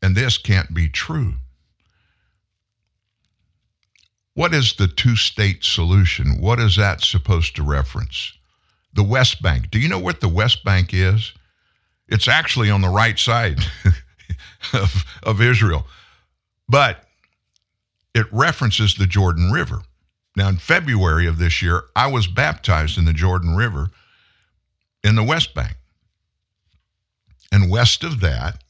and this can't be true. What is the two state solution? What is that supposed to reference? The West Bank. Do you know what the West Bank is? It's actually on the right side of, of Israel. But it references the Jordan River. Now, in February of this year, I was baptized in the Jordan River in the West Bank. And west of that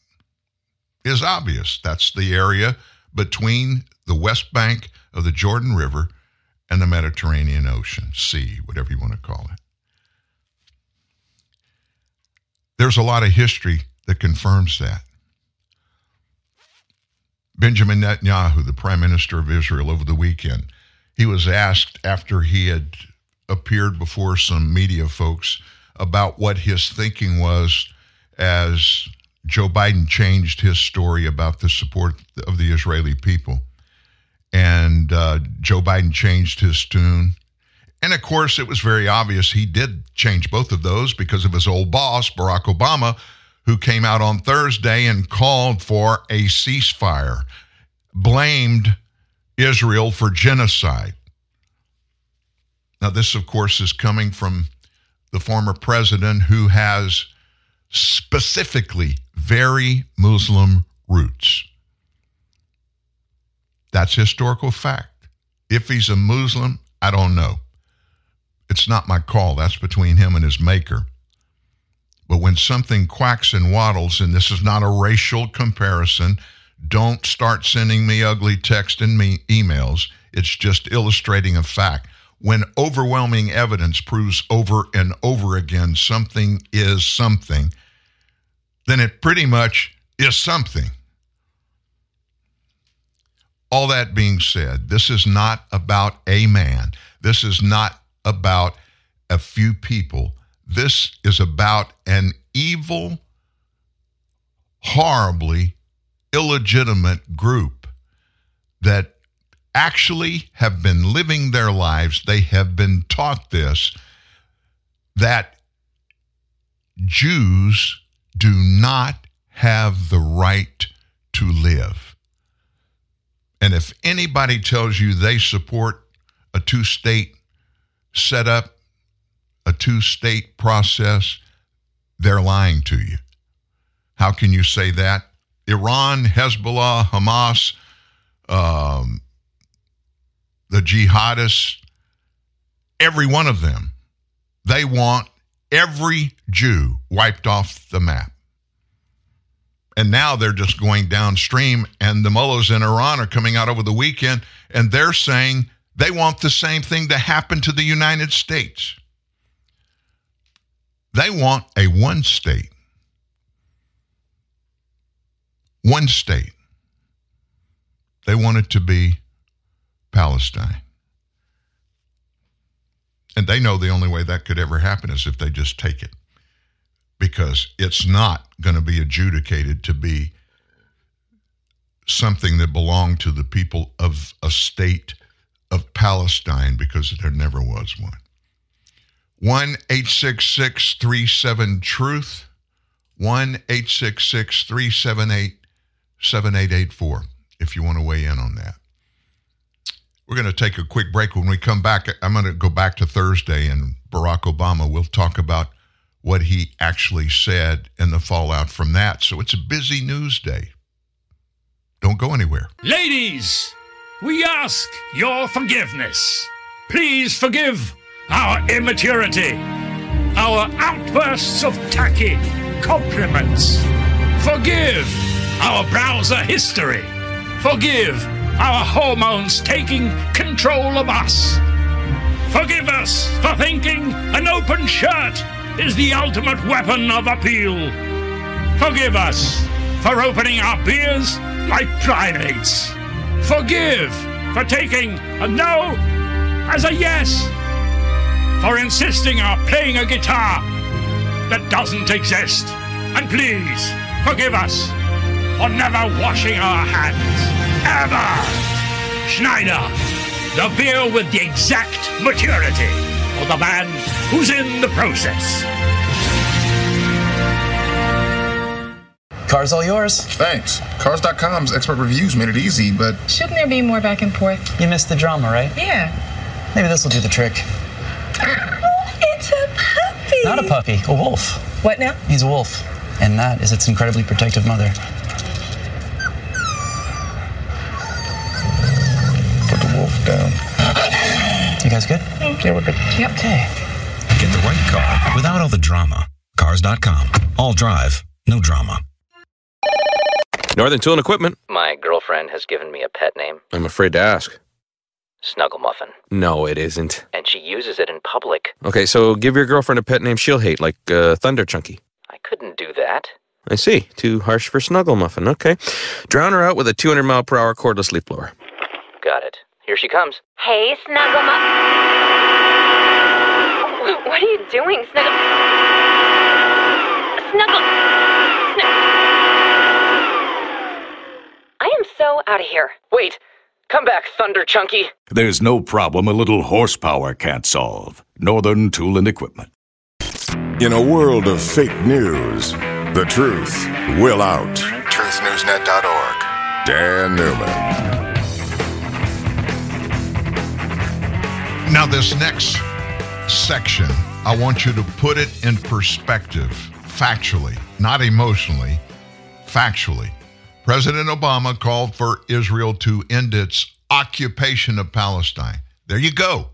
is obvious. That's the area between the West Bank of the Jordan River and the Mediterranean Ocean, sea, whatever you want to call it. There's a lot of history that confirms that. Benjamin Netanyahu, the prime minister of Israel, over the weekend, he was asked after he had appeared before some media folks about what his thinking was as Joe Biden changed his story about the support of the Israeli people. And uh, Joe Biden changed his tune. And of course, it was very obvious he did change both of those because of his old boss, Barack Obama, who came out on Thursday and called for a ceasefire, blamed Israel for genocide. Now, this, of course, is coming from the former president who has specifically very Muslim roots. That's historical fact. If he's a Muslim, I don't know. It's not my call. That's between him and his maker. But when something quacks and waddles, and this is not a racial comparison, don't start sending me ugly texts and me emails. It's just illustrating a fact. When overwhelming evidence proves over and over again something is something, then it pretty much is something. All that being said, this is not about a man. This is not about a few people. This is about an evil, horribly illegitimate group that actually have been living their lives. They have been taught this that Jews do not have the right to live. And if anybody tells you they support a two state setup, a two state process, they're lying to you. How can you say that? Iran, Hezbollah, Hamas, um, the jihadists, every one of them, they want every Jew wiped off the map. And now they're just going downstream, and the mullahs in Iran are coming out over the weekend, and they're saying they want the same thing to happen to the United States. They want a one state. one state. They want it to be Palestine. And they know the only way that could ever happen is if they just take it. Because it's not going to be adjudicated to be something that belonged to the people of a state of Palestine because there never was one. 1 866 37 Truth, 1 866 378 7884, if you want to weigh in on that. We're going to take a quick break. When we come back, I'm going to go back to Thursday and Barack Obama. We'll talk about what he actually said and the fallout from that. So it's a busy news day. Don't go anywhere. Ladies, we ask your forgiveness. Please forgive our immaturity, our outbursts of tacky compliments. Forgive our browser history. Forgive our hormones taking control of us. Forgive us for thinking an open shirt is the ultimate weapon of appeal. Forgive us for opening our beers like primates. Forgive for taking a no as a yes. For insisting on playing a guitar that doesn't exist. And please forgive us for never washing our hands. Ever. Schneider, the beer with the exact maturity of the man who's in the process. Car's all yours. Thanks. Cars.com's expert reviews made it easy, but. Shouldn't there be more back and forth? You missed the drama, right? Yeah. Maybe this will do the trick. It's a puppy. Not a puppy, a wolf. What now? He's a wolf. And that is its incredibly protective mother. Put the wolf down. You guys good? Yeah, we're good. Yep. Okay. Get the right car without all the drama. Cars.com. All drive, no drama. Northern Tool and Equipment. My girlfriend has given me a pet name, I'm afraid to ask. Snuggle Muffin, No, it isn't. and she uses it in public. Okay, so give your girlfriend a pet name she'll hate, like uh, Thunder Chunky. I couldn't do that. I see. Too harsh for Snuggle Muffin. Okay. Drown her out with a 200 mile per hour cordless leaf blower. Got it. Here she comes. Hey, Snuggle Muff. What are you doing, Snuggle? Snuggle. Snu- I am so out of here. Wait! Come back, Thunder Chunky! There's no problem a little horsepower can't solve. Northern Tool and Equipment. In a world of fake news, the truth will out. TruthNewsNet.org. Dan Newman. Now, this next section, I want you to put it in perspective, factually, not emotionally, factually. President Obama called for Israel to end its occupation of Palestine. There you go.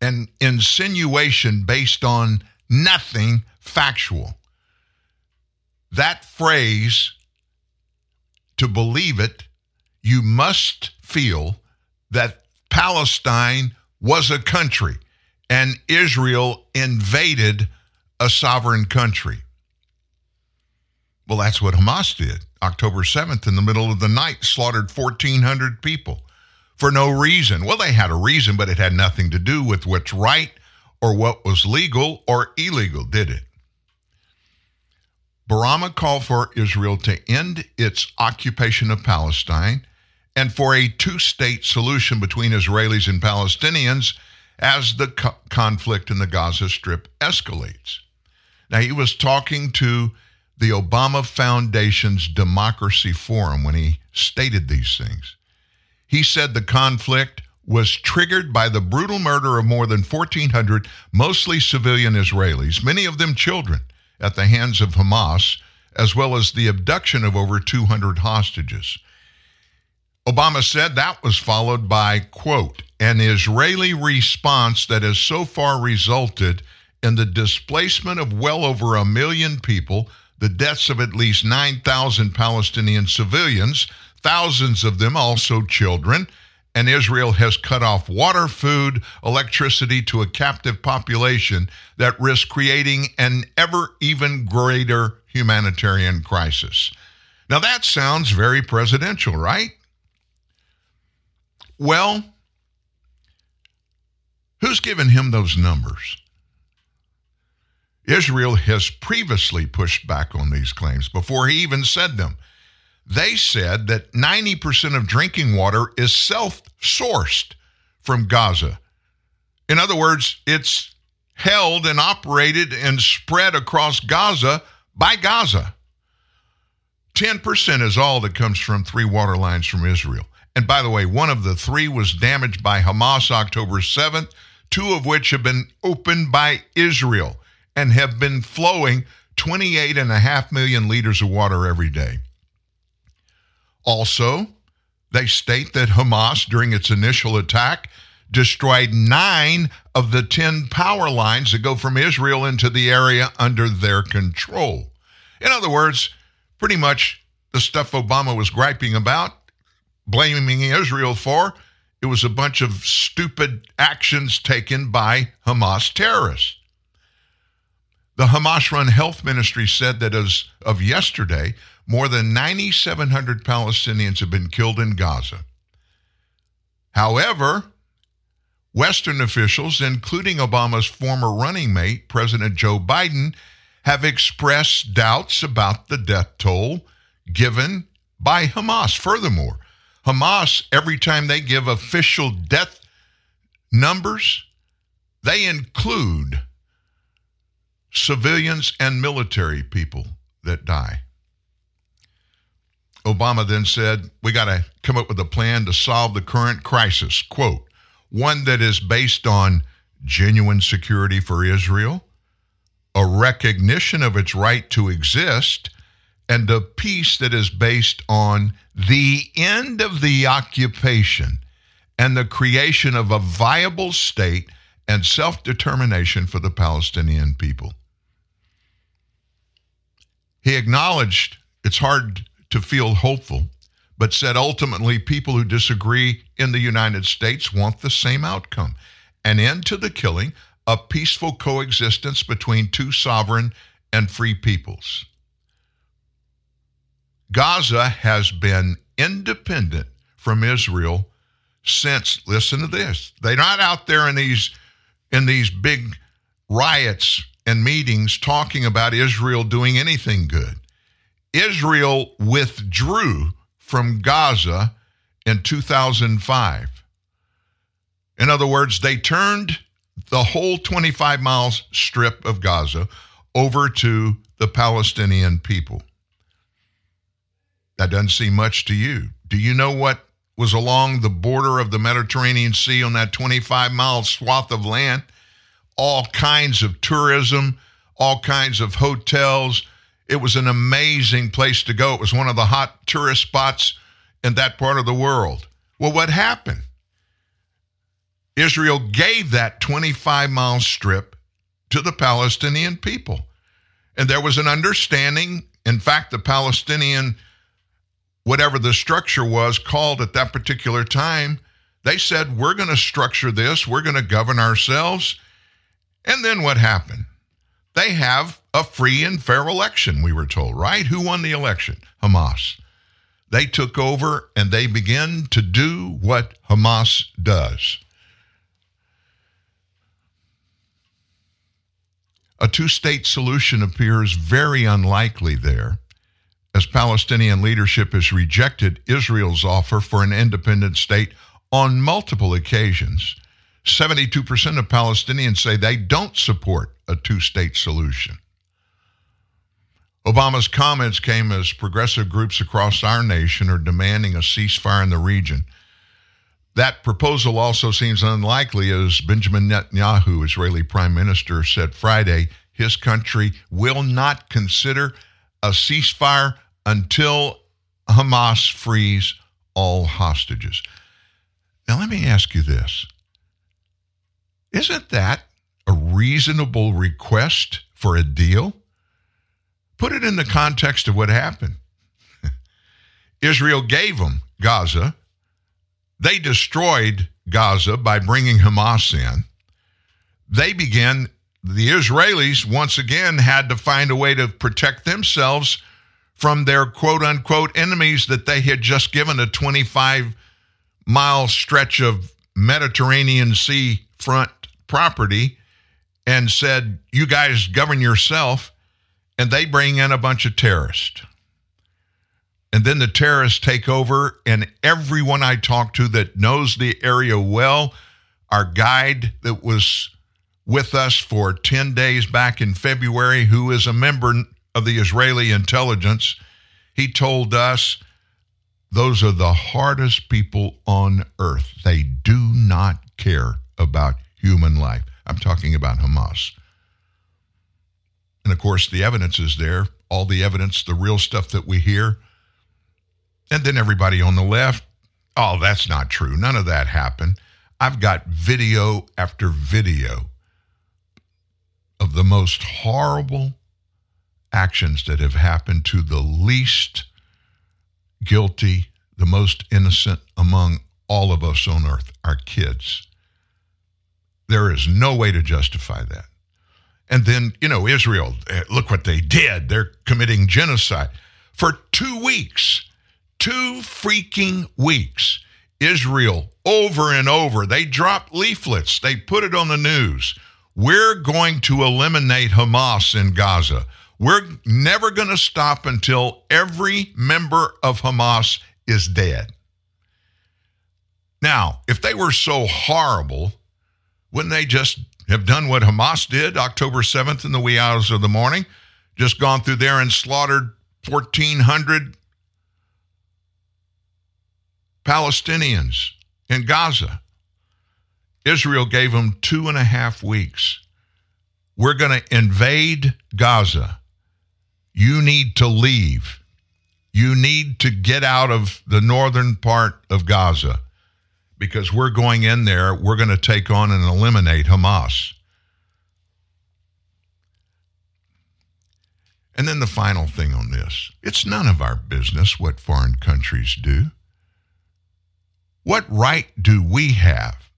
An insinuation based on nothing factual. That phrase, to believe it, you must feel that Palestine was a country and Israel invaded a sovereign country. Well, that's what Hamas did. October 7th, in the middle of the night, slaughtered 1,400 people for no reason. Well, they had a reason, but it had nothing to do with what's right or what was legal or illegal, did it? Barama called for Israel to end its occupation of Palestine and for a two state solution between Israelis and Palestinians as the co- conflict in the Gaza Strip escalates. Now, he was talking to the Obama Foundation's Democracy Forum when he stated these things. He said the conflict was triggered by the brutal murder of more than 1,400 mostly civilian Israelis, many of them children, at the hands of Hamas, as well as the abduction of over 200 hostages. Obama said that was followed by, quote, an Israeli response that has so far resulted in the displacement of well over a million people, the deaths of at least 9,000 Palestinian civilians, thousands of them also children, and Israel has cut off water, food, electricity to a captive population that risks creating an ever even greater humanitarian crisis. Now that sounds very presidential, right? Well, who's given him those numbers? Israel has previously pushed back on these claims before he even said them. They said that 90% of drinking water is self sourced from Gaza. In other words, it's held and operated and spread across Gaza by Gaza. 10% is all that comes from three water lines from Israel. And by the way, one of the three was damaged by Hamas October 7th, two of which have been opened by Israel and have been flowing 28.5 million liters of water every day. Also, they state that Hamas, during its initial attack, destroyed nine of the 10 power lines that go from Israel into the area under their control. In other words, pretty much the stuff Obama was griping about, blaming Israel for, it was a bunch of stupid actions taken by Hamas terrorists. The Hamas run health ministry said that as of yesterday, more than 9,700 Palestinians have been killed in Gaza. However, Western officials, including Obama's former running mate, President Joe Biden, have expressed doubts about the death toll given by Hamas. Furthermore, Hamas, every time they give official death numbers, they include civilians and military people that die. Obama then said, We got to come up with a plan to solve the current crisis. Quote, one that is based on genuine security for Israel, a recognition of its right to exist, and a peace that is based on the end of the occupation and the creation of a viable state and self determination for the Palestinian people. He acknowledged it's hard to feel hopeful, but said ultimately people who disagree in the United States want the same outcome an end to the killing, a peaceful coexistence between two sovereign and free peoples. Gaza has been independent from Israel since listen to this they're not out there in these in these big riots and meetings talking about Israel doing anything good. Israel withdrew from Gaza in 2005 in other words they turned the whole 25 miles strip of Gaza over to the Palestinian people that doesn't seem much to you do you know what was along the border of the Mediterranean Sea on that 25 mile swath of land. All kinds of tourism, all kinds of hotels. It was an amazing place to go. It was one of the hot tourist spots in that part of the world. Well, what happened? Israel gave that 25 mile strip to the Palestinian people. And there was an understanding. In fact, the Palestinian whatever the structure was called at that particular time, they said, We're going to structure this, we're going to govern ourselves. And then what happened? They have a free and fair election, we were told, right? Who won the election? Hamas. They took over and they began to do what Hamas does. A two state solution appears very unlikely there as Palestinian leadership has rejected Israel's offer for an independent state on multiple occasions. 72% of Palestinians say they don't support a two state solution. Obama's comments came as progressive groups across our nation are demanding a ceasefire in the region. That proposal also seems unlikely as Benjamin Netanyahu, Israeli prime minister, said Friday his country will not consider a ceasefire until Hamas frees all hostages. Now, let me ask you this Isn't that a reasonable request for a deal? Put it in the context of what happened. Israel gave them Gaza. They destroyed Gaza by bringing Hamas in. They began, the Israelis once again had to find a way to protect themselves from their quote unquote enemies that they had just given a 25 mile stretch of Mediterranean Sea front property and said, You guys govern yourself. And they bring in a bunch of terrorists. And then the terrorists take over, and everyone I talk to that knows the area well, our guide that was with us for 10 days back in February, who is a member of the Israeli intelligence, he told us those are the hardest people on earth. They do not care about human life. I'm talking about Hamas. And of course, the evidence is there all the evidence, the real stuff that we hear. And then everybody on the left, oh, that's not true. None of that happened. I've got video after video of the most horrible actions that have happened to the least guilty, the most innocent among all of us on earth, our kids. There is no way to justify that. And then, you know, Israel, eh, look what they did. They're committing genocide. For two weeks, two freaking weeks, Israel, over and over, they dropped leaflets, they put it on the news. We're going to eliminate Hamas in Gaza. We're never going to stop until every member of Hamas is dead. Now, if they were so horrible, wouldn't they just have done what Hamas did October 7th in the wee hours of the morning? Just gone through there and slaughtered 1,400 Palestinians in Gaza. Israel gave them two and a half weeks. We're going to invade Gaza. You need to leave. You need to get out of the northern part of Gaza because we're going in there. We're going to take on and eliminate Hamas. And then the final thing on this it's none of our business what foreign countries do. What right do we have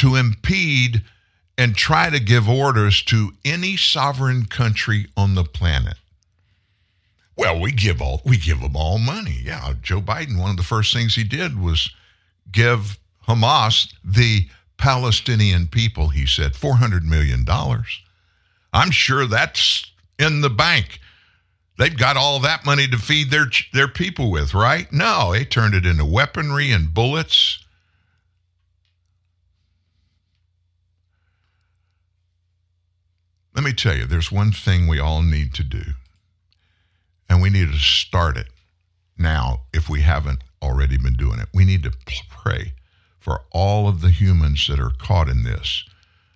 to impede and try to give orders to any sovereign country on the planet? Well, we give all we give them all money. Yeah, Joe Biden. One of the first things he did was give Hamas the Palestinian people. He said four hundred million dollars. I'm sure that's in the bank. They've got all that money to feed their their people with, right? No, they turned it into weaponry and bullets. Let me tell you, there's one thing we all need to do, and we need to start it now if we haven't already been doing it. We need to pray for all of the humans that are caught in this.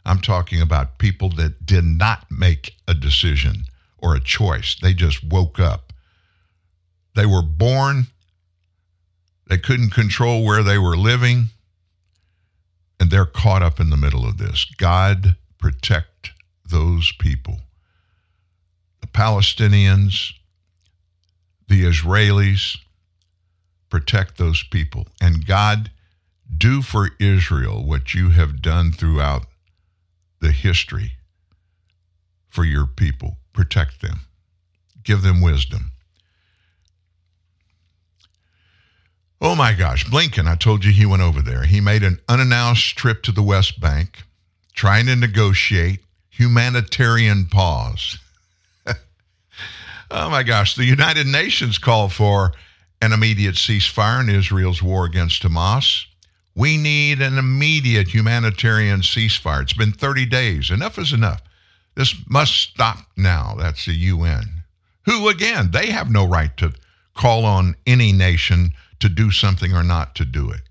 I'm talking about people that did not make a decision or a choice. They just woke up. They were born, they couldn't control where they were living, and they're caught up in the middle of this. God protect those people. The Palestinians, the Israelis, protect those people. And God, do for Israel what you have done throughout the history for your people. Protect them, give them wisdom. Oh my gosh, Blinken, I told you he went over there. He made an unannounced trip to the West Bank, trying to negotiate humanitarian pause. oh my gosh, the United Nations called for an immediate ceasefire in Israel's war against Hamas. We need an immediate humanitarian ceasefire. It's been 30 days. Enough is enough. This must stop now. That's the UN. Who, again, they have no right to call on any nation to do something or not to do it.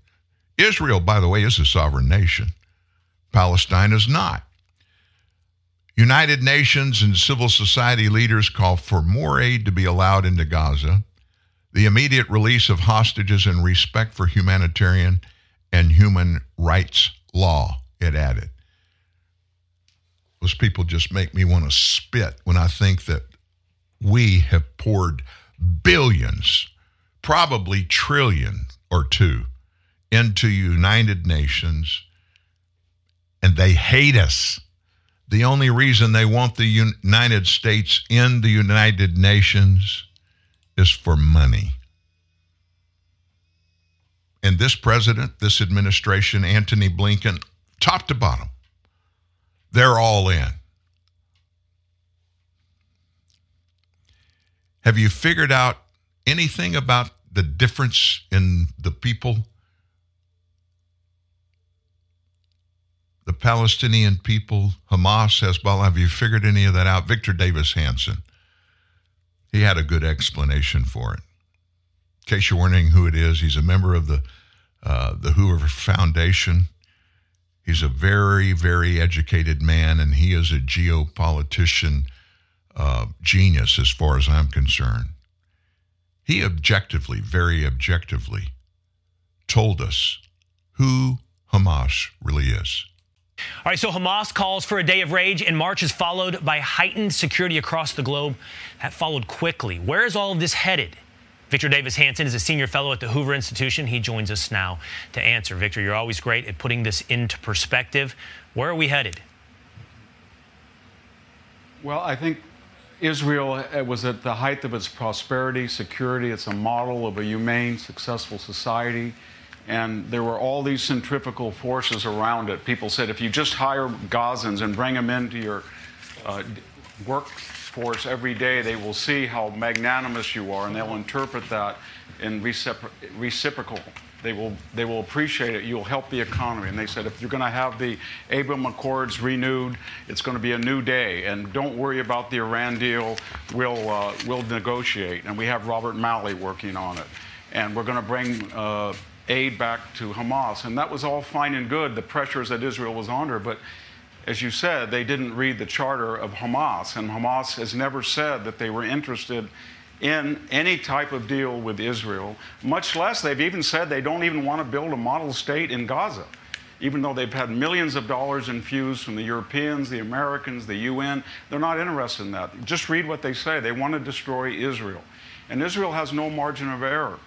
Israel, by the way, is a sovereign nation. Palestine is not. United Nations and civil society leaders call for more aid to be allowed into Gaza, the immediate release of hostages, and respect for humanitarian and human rights law, it added. Those people just make me want to spit when I think that we have poured billions, probably trillion or two, into United Nations, and they hate us. The only reason they want the United States in the United Nations is for money. And this president, this administration, Antony Blinken, top to bottom, they're all in. Have you figured out anything about the difference in the people? The Palestinian people, Hamas, Hezbollah, have you figured any of that out? Victor Davis Hanson, he had a good explanation for it. In case you're wondering who it is, he's a member of the uh, the Hoover Foundation. He's a very, very educated man, and he is a geopolitician uh, genius as far as I'm concerned. He objectively, very objectively, told us who Hamas really is. All right, so Hamas calls for a day of rage, and March is followed by heightened security across the globe. That followed quickly. Where is all of this headed? Victor Davis Hanson is a senior fellow at the Hoover Institution. He joins us now to answer. Victor, you're always great at putting this into perspective. Where are we headed? Well, I think Israel was at the height of its prosperity, security. It's a model of a humane, successful society. And there were all these centrifugal forces around it. People said if you just hire Gazans and bring them into your uh, workforce every day, they will see how magnanimous you are and they'll interpret that in recipro- reciprocal. They will, they will appreciate it. You'll help the economy. And they said, if you're going to have the Abraham Accords renewed, it's going to be a new day. And don't worry about the Iran deal. We'll, uh, we'll negotiate. And we have Robert Malley working on it. And we're going to bring uh, aid back to Hamas. And that was all fine and good, the pressures that Israel was under. But as you said, they didn't read the charter of Hamas. And Hamas has never said that they were interested in any type of deal with Israel, much less they've even said they don't even want to build a model state in Gaza. Even though they've had millions of dollars infused from the Europeans, the Americans, the UN, they're not interested in that. Just read what they say. They want to destroy Israel. And Israel has no margin of error.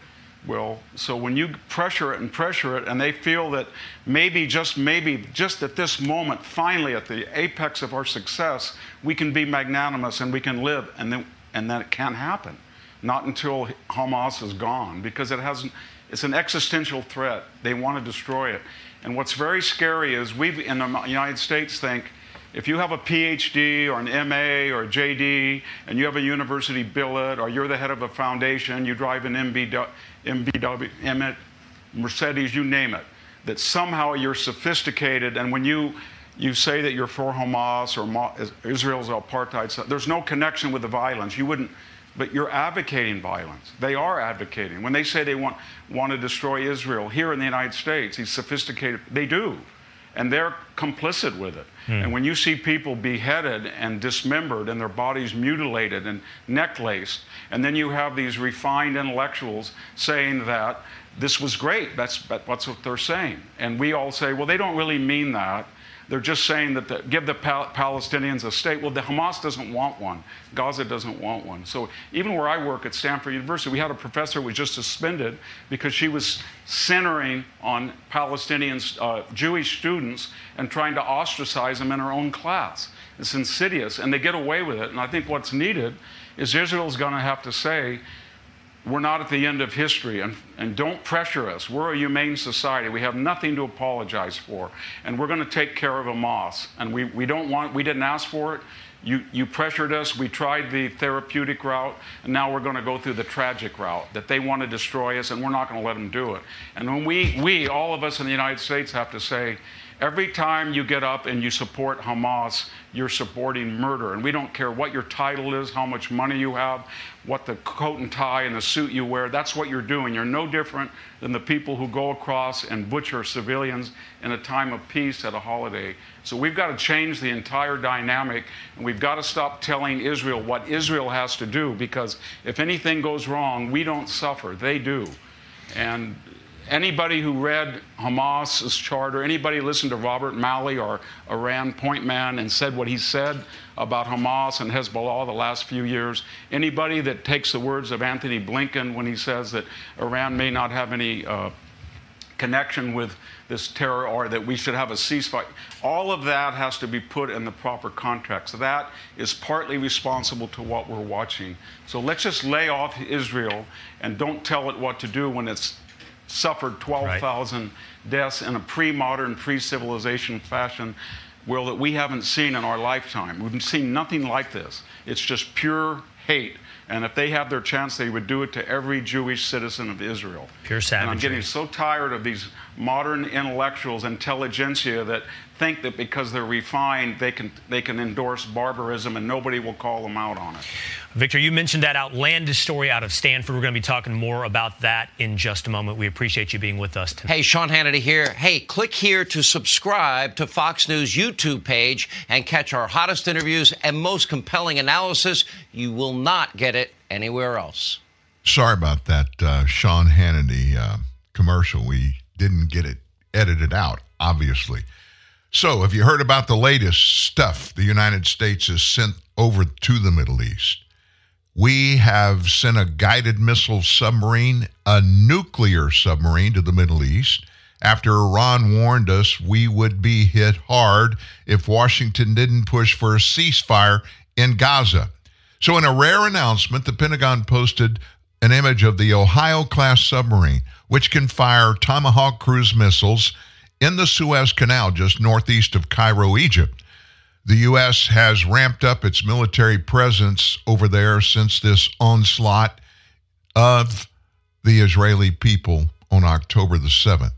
Well, so when you pressure it and pressure it, and they feel that maybe, just maybe, just at this moment, finally at the apex of our success, we can be magnanimous and we can live, and then, and then it can't happen. Not until Hamas is gone, because it has, it's an existential threat. They want to destroy it. And what's very scary is we in the United States think if you have a PhD or an MA or a JD and you have a university billet or you're the head of a foundation, you drive an MBW, MBW, Emmett, Mercedes, you name it, that somehow you're sophisticated and when you you say that you're for Hamas or Israel's apartheid, there's no connection with the violence. You wouldn't, but you're advocating violence. They are advocating. When they say they want, want to destroy Israel here in the United States, these sophisticated, they do. And they're complicit with it. Hmm. And when you see people beheaded and dismembered and their bodies mutilated and necklaced, and then you have these refined intellectuals saying that this was great, that's, that's what they're saying. And we all say, well, they don't really mean that. They're just saying that the, give the Pal- Palestinians a state. Well, the Hamas doesn't want one. Gaza doesn't want one. So even where I work at Stanford University, we had a professor who was just suspended because she was centering on Palestinian uh, Jewish students and trying to ostracize them in her own class. It's insidious, and they get away with it. And I think what's needed is Israel's going to have to say, we're not at the end of history and, and don't pressure us. We're a humane society. We have nothing to apologize for. And we're going to take care of Hamas. And we, we don't want, we didn't ask for it. You, you pressured us. We tried the therapeutic route, and now we're going to go through the tragic route that they want to destroy us, and we're not going to let them do it. And when we, we, all of us in the United States, have to say, Every time you get up and you support Hamas, you're supporting murder. And we don't care what your title is, how much money you have, what the coat and tie and the suit you wear. That's what you're doing. You're no different than the people who go across and butcher civilians in a time of peace at a holiday. So we've got to change the entire dynamic, and we've got to stop telling Israel what Israel has to do because if anything goes wrong, we don't suffer. They do. And anybody who read Hamas's charter, anybody listened to Robert Malley or Iran point man and said what he said about Hamas and Hezbollah the last few years, anybody that takes the words of Antony Blinken when he says that Iran may not have any uh, connection with this terror or that we should have a ceasefire. All of that has to be put in the proper context. That is partly responsible to what we're watching. So let's just lay off Israel and don't tell it what to do when it's suffered 12,000 deaths in a pre modern, pre civilization fashion. Will that we haven't seen in our lifetime. We've seen nothing like this. It's just pure hate. And if they have their chance, they would do it to every Jewish citizen of Israel. Pure And I'm getting so tired of these modern intellectuals, intelligentsia, that think that because they're refined, they can, they can endorse barbarism and nobody will call them out on it. Victor, you mentioned that outlandish story out of Stanford. We're going to be talking more about that in just a moment. We appreciate you being with us tonight. Hey, Sean Hannity here. Hey, click here to subscribe to Fox News YouTube page and catch our hottest interviews and most compelling analysis. You will not get it anywhere else. Sorry about that uh, Sean Hannity uh, commercial. We didn't get it edited out, obviously. So, have you heard about the latest stuff the United States has sent over to the Middle East? We have sent a guided missile submarine, a nuclear submarine to the Middle East after Iran warned us we would be hit hard if Washington didn't push for a ceasefire in Gaza. So, in a rare announcement, the Pentagon posted an image of the Ohio class submarine, which can fire Tomahawk cruise missiles in the Suez Canal just northeast of Cairo, Egypt. The U.S. has ramped up its military presence over there since this onslaught of the Israeli people on October the 7th.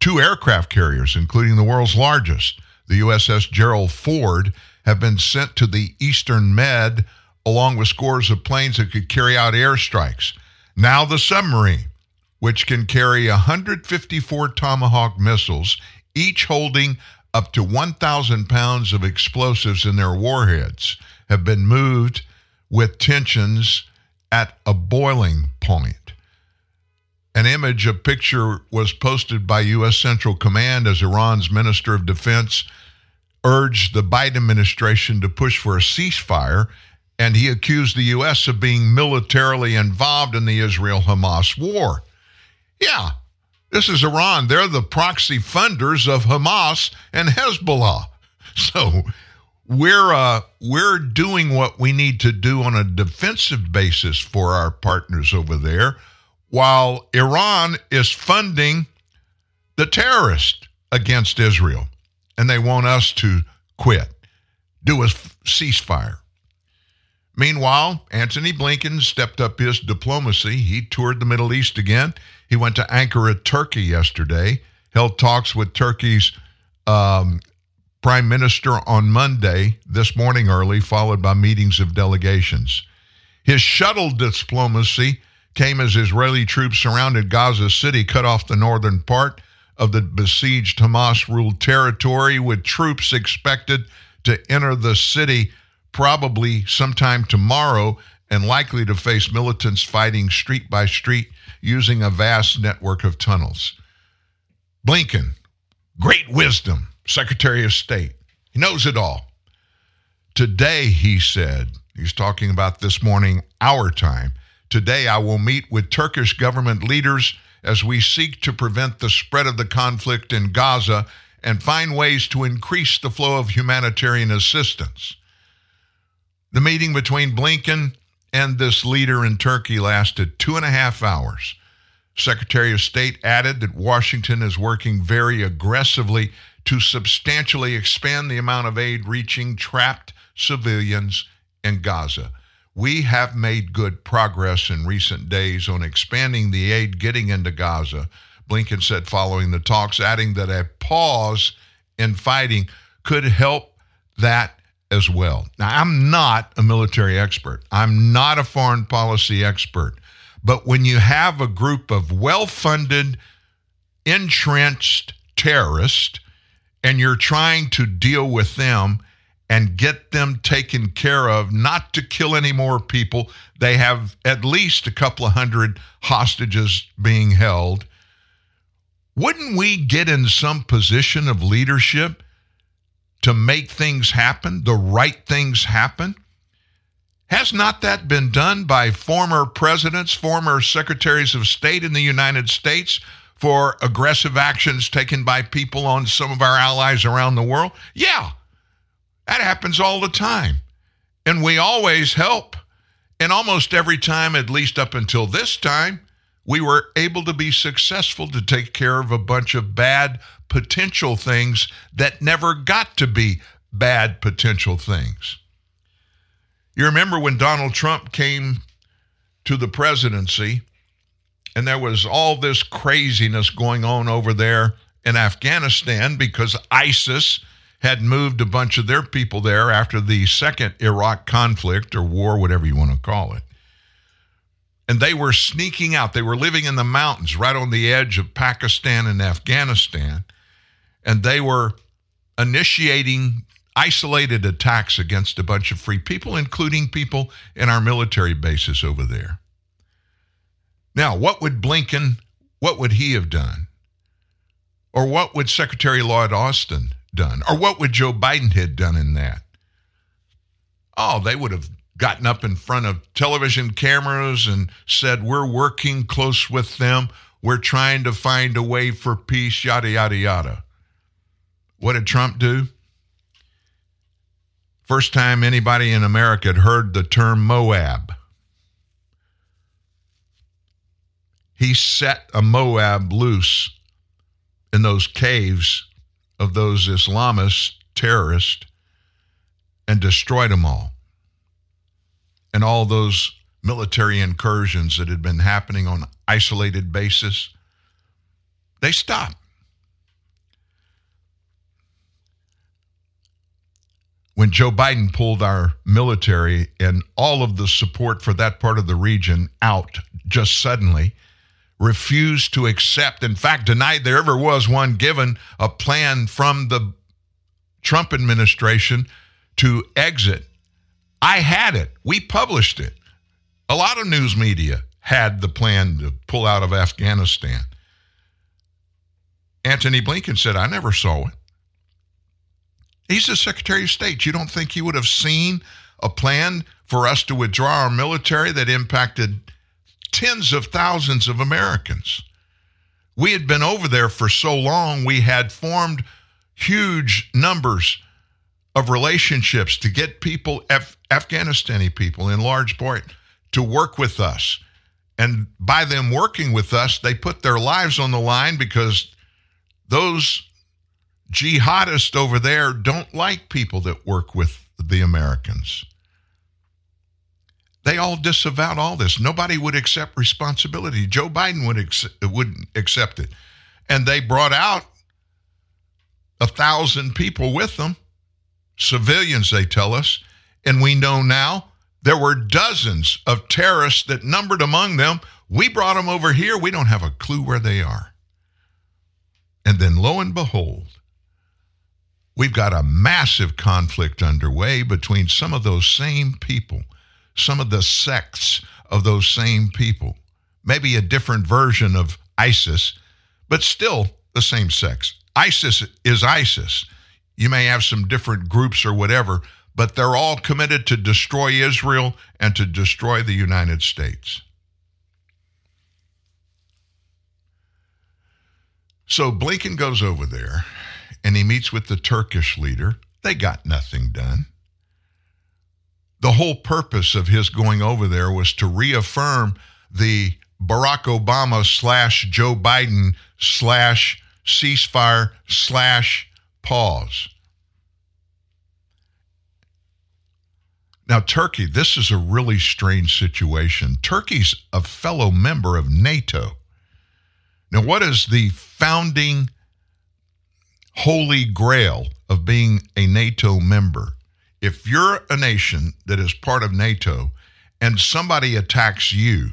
Two aircraft carriers, including the world's largest, the USS Gerald Ford, have been sent to the Eastern Med along with scores of planes that could carry out airstrikes. Now the submarine, which can carry 154 Tomahawk missiles, each holding up to 1,000 pounds of explosives in their warheads, have been moved with tensions at a boiling point. An image, a picture was posted by U.S. Central Command as Iran's Minister of Defense urged the Biden administration to push for a ceasefire, and he accused the U.S. of being militarily involved in the Israel Hamas war. Yeah, this is Iran. They're the proxy funders of Hamas and Hezbollah. So we're uh, we're doing what we need to do on a defensive basis for our partners over there, while Iran is funding the terrorists against Israel, and they want us to quit, do a f- ceasefire. Meanwhile, Antony Blinken stepped up his diplomacy. He toured the Middle East again. He went to Ankara, Turkey yesterday, held talks with Turkey's um, prime minister on Monday, this morning early, followed by meetings of delegations. His shuttle diplomacy came as Israeli troops surrounded Gaza City, cut off the northern part of the besieged Hamas ruled territory, with troops expected to enter the city probably sometime tomorrow and likely to face militants fighting street by street using a vast network of tunnels. Blinken, great wisdom, Secretary of State. He knows it all. Today, he said, he's talking about this morning, our time. Today, I will meet with Turkish government leaders as we seek to prevent the spread of the conflict in Gaza and find ways to increase the flow of humanitarian assistance. The meeting between Blinken and this leader in Turkey lasted two and a half hours. Secretary of State added that Washington is working very aggressively to substantially expand the amount of aid reaching trapped civilians in Gaza. We have made good progress in recent days on expanding the aid getting into Gaza, Blinken said following the talks, adding that a pause in fighting could help that as well. Now, I'm not a military expert, I'm not a foreign policy expert. But when you have a group of well funded, entrenched terrorists, and you're trying to deal with them and get them taken care of, not to kill any more people, they have at least a couple of hundred hostages being held. Wouldn't we get in some position of leadership to make things happen, the right things happen? Has not that been done by former presidents, former secretaries of state in the United States, for aggressive actions taken by people on some of our allies around the world? Yeah, that happens all the time. And we always help. And almost every time, at least up until this time, we were able to be successful to take care of a bunch of bad potential things that never got to be bad potential things. You remember when Donald Trump came to the presidency and there was all this craziness going on over there in Afghanistan because ISIS had moved a bunch of their people there after the second Iraq conflict or war, whatever you want to call it. And they were sneaking out. They were living in the mountains right on the edge of Pakistan and Afghanistan. And they were initiating isolated attacks against a bunch of free people, including people in our military bases over there. Now, what would Blinken, what would he have done? Or what would Secretary Lloyd Austin done? Or what would Joe Biden have done in that? Oh, they would have gotten up in front of television cameras and said, We're working close with them. We're trying to find a way for peace, yada, yada, yada. What did Trump do? First time anybody in America had heard the term MOAB. He set a MOAB loose in those caves of those Islamist terrorists and destroyed them all. And all those military incursions that had been happening on isolated basis, they stopped. When Joe Biden pulled our military and all of the support for that part of the region out just suddenly, refused to accept, in fact, denied there ever was one given a plan from the Trump administration to exit. I had it. We published it. A lot of news media had the plan to pull out of Afghanistan. Antony Blinken said, I never saw it. He's the Secretary of State. You don't think he would have seen a plan for us to withdraw our military that impacted tens of thousands of Americans? We had been over there for so long, we had formed huge numbers of relationships to get people, Af- Afghanistani people in large part, to work with us. And by them working with us, they put their lives on the line because those jihadists over there don't like people that work with the Americans. They all disavowed all this. Nobody would accept responsibility. Joe Biden would ex- wouldn't accept it, and they brought out a thousand people with them, civilians. They tell us, and we know now there were dozens of terrorists that numbered among them. We brought them over here. We don't have a clue where they are. And then lo and behold, we've got a massive conflict underway between some of those same people, some of the sects of those same people. Maybe a different version of ISIS, but still the same sex. ISIS is ISIS. You may have some different groups or whatever, but they're all committed to destroy Israel and to destroy the United States. So Blinken goes over there and he meets with the Turkish leader. They got nothing done. The whole purpose of his going over there was to reaffirm the Barack Obama slash Joe Biden slash ceasefire slash pause. Now, Turkey, this is a really strange situation. Turkey's a fellow member of NATO. Now, what is the founding holy grail of being a NATO member? If you're a nation that is part of NATO and somebody attacks you,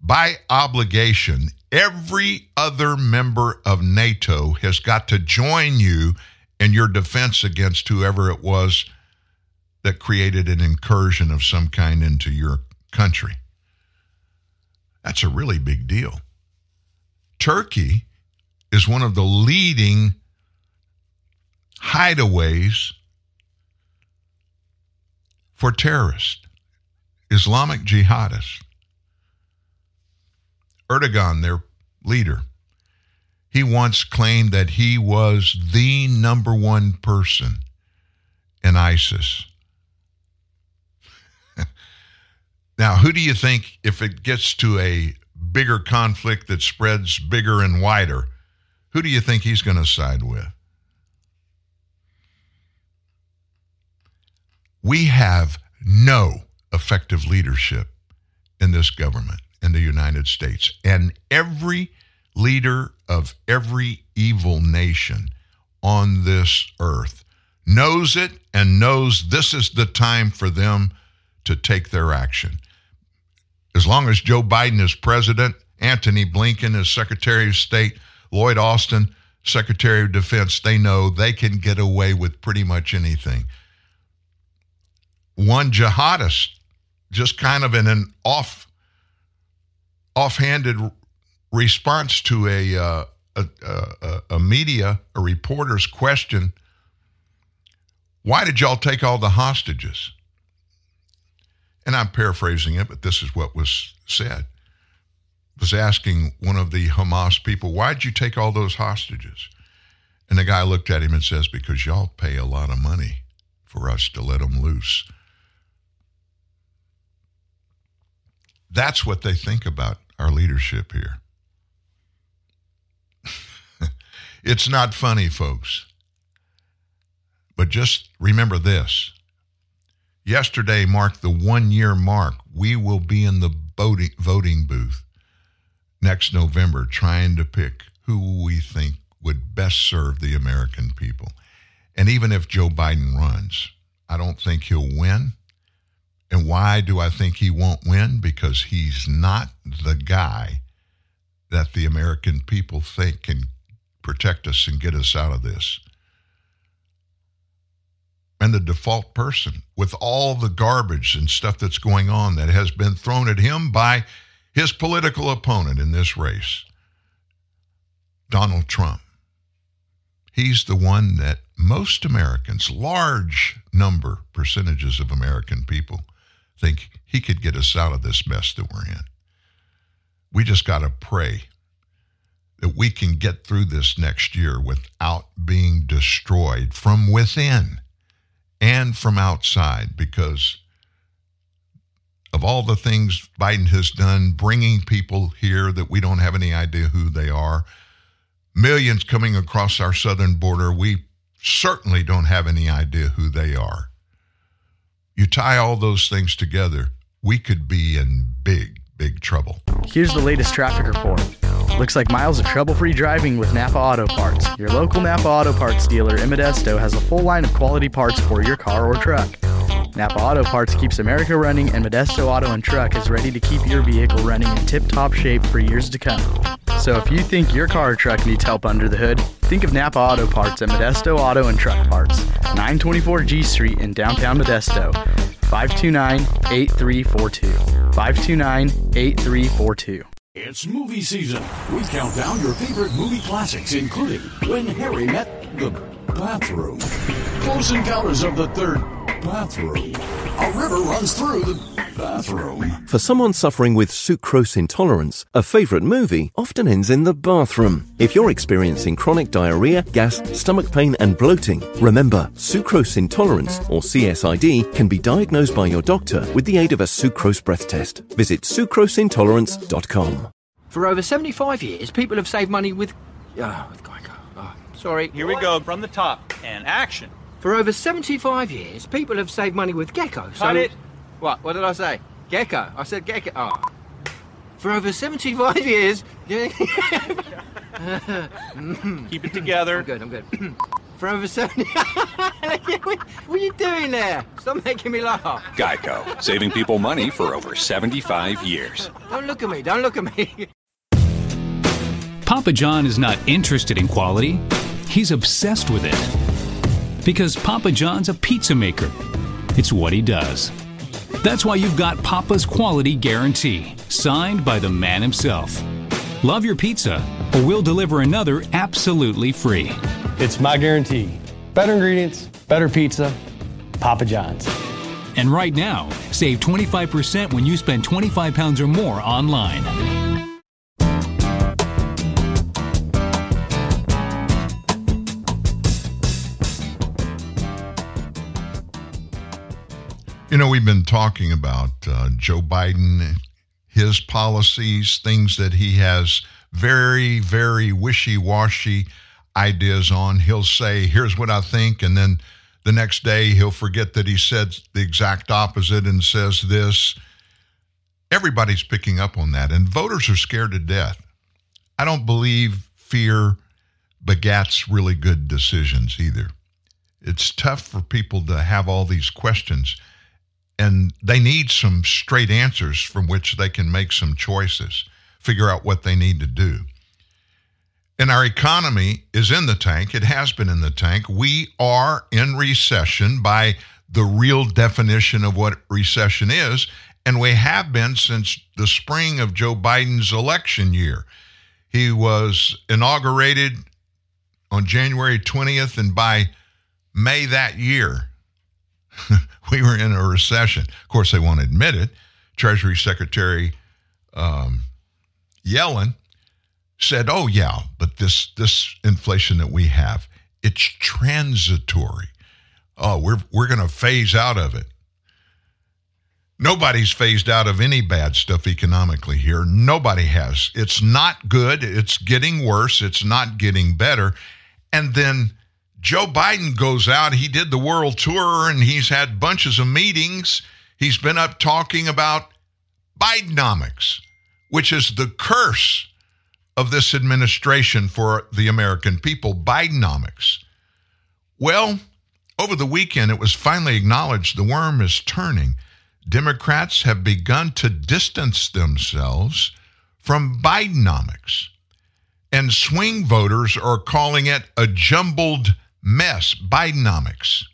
by obligation, every other member of NATO has got to join you in your defense against whoever it was that created an incursion of some kind into your country. That's a really big deal. Turkey is one of the leading hideaways for terrorists, Islamic jihadists. Erdogan, their leader, He once claimed that he was the number one person in ISIS. now, who do you think, if it gets to a bigger conflict that spreads bigger and wider, who do you think he's going to side with? We have no effective leadership in this government in the United States. And every leader of every evil nation on this earth knows it and knows this is the time for them to take their action. As long as Joe Biden is president, Antony Blinken is Secretary of State, Lloyd Austin, Secretary of Defense, they know they can get away with pretty much anything. One jihadist, just kind of in an off offhanded response to a, uh, a, a, a media, a reporter's question why did y'all take all the hostages? And I'm paraphrasing it, but this is what was said. Was asking one of the Hamas people, why'd you take all those hostages? And the guy looked at him and says, because y'all pay a lot of money for us to let them loose. That's what they think about our leadership here. it's not funny, folks. But just remember this. Yesterday marked the one year mark. We will be in the voting, booth next November trying to pick who we think would best serve the American people. And even if Joe Biden runs, I don't think he'll win. And why do I think he won't win? Because he's not the guy that the American people think can protect us and get us out of this. And the default person with all the garbage and stuff that's going on that has been thrown at him by his political opponent in this race, Donald Trump. He's the one that most Americans, large number percentages of American people, think he could get us out of this mess that we're in. We just got to pray that we can get through this next year without being destroyed from within and from outside because of all the things Biden has done, bringing people here that we don't have any idea who they are, millions coming across our southern border, we certainly don't have any idea who they are. You tie all those things together, we could be in big, big trouble. Here's the latest traffic report. Looks like miles of trouble free driving with Napa Auto Parts. Your local Napa Auto Parts dealer in Modesto has a full line of quality parts for your car or truck. Napa Auto Parts keeps America running, and Modesto Auto and Truck is ready to keep your vehicle running in tip top shape for years to come. So if you think your car or truck needs help under the hood, think of Napa Auto Parts at Modesto Auto and Truck Parts, 924 G Street in downtown Modesto. 529 8342. 529 8342. It's movie season. We count down your favorite movie classics, including When Harry Met the Bathroom, Close Encounters of the Third Bathroom, A River Runs Through the Bathroom. For someone suffering with sucrose intolerance, a favorite movie often ends in the bathroom. If you're experiencing chronic diarrhea, gas, stomach pain, and bloating, remember sucrose intolerance, or CSID, can be diagnosed by your doctor with the aid of a sucrose breath test. Visit sucroseintolerance.com. For over 75 years, people have saved money with. Oh, with Geico. Oh, sorry. Here we go from the top and action. For over 75 years, people have saved money with Gecko. So... Cut it. What? What did I say? Gecko. I said Gecko. Oh. For over 75 years. Keep it together. I'm good, I'm good. For over 70. what are you doing there? Stop making me laugh. Geico, saving people money for over 75 years. Don't look at me, don't look at me. Papa John is not interested in quality, he's obsessed with it. Because Papa John's a pizza maker, it's what he does. That's why you've got Papa's Quality Guarantee, signed by the man himself. Love your pizza, or we'll deliver another absolutely free. It's my guarantee. Better ingredients, better pizza, Papa John's. And right now, save 25% when you spend 25 pounds or more online. You know, we've been talking about uh, Joe Biden, his policies, things that he has very, very wishy washy ideas on. He'll say, here's what I think, and then the next day he'll forget that he said the exact opposite and says this. Everybody's picking up on that, and voters are scared to death. I don't believe fear begats really good decisions either. It's tough for people to have all these questions and they need some straight answers from which they can make some choices, figure out what they need to do. And our economy is in the tank. It has been in the tank. We are in recession by the real definition of what recession is. And we have been since the spring of Joe Biden's election year. He was inaugurated on January 20th, and by May that year, we were in a recession. Of course, they won't admit it. Treasury Secretary um, Yellen said, "Oh yeah, but this this inflation that we have, it's transitory. Oh, we're we're going to phase out of it." Nobody's phased out of any bad stuff economically here. Nobody has. It's not good. It's getting worse. It's not getting better. And then Joe Biden goes out, he did the world tour and he's had bunches of meetings. He's been up talking about Bidenomics, which is the curse of this administration for the American people, Bidenomics. Well, over the weekend, it was finally acknowledged the worm is turning. Democrats have begun to distance themselves from Bidenomics. And swing voters are calling it a jumbled mess, Bidenomics.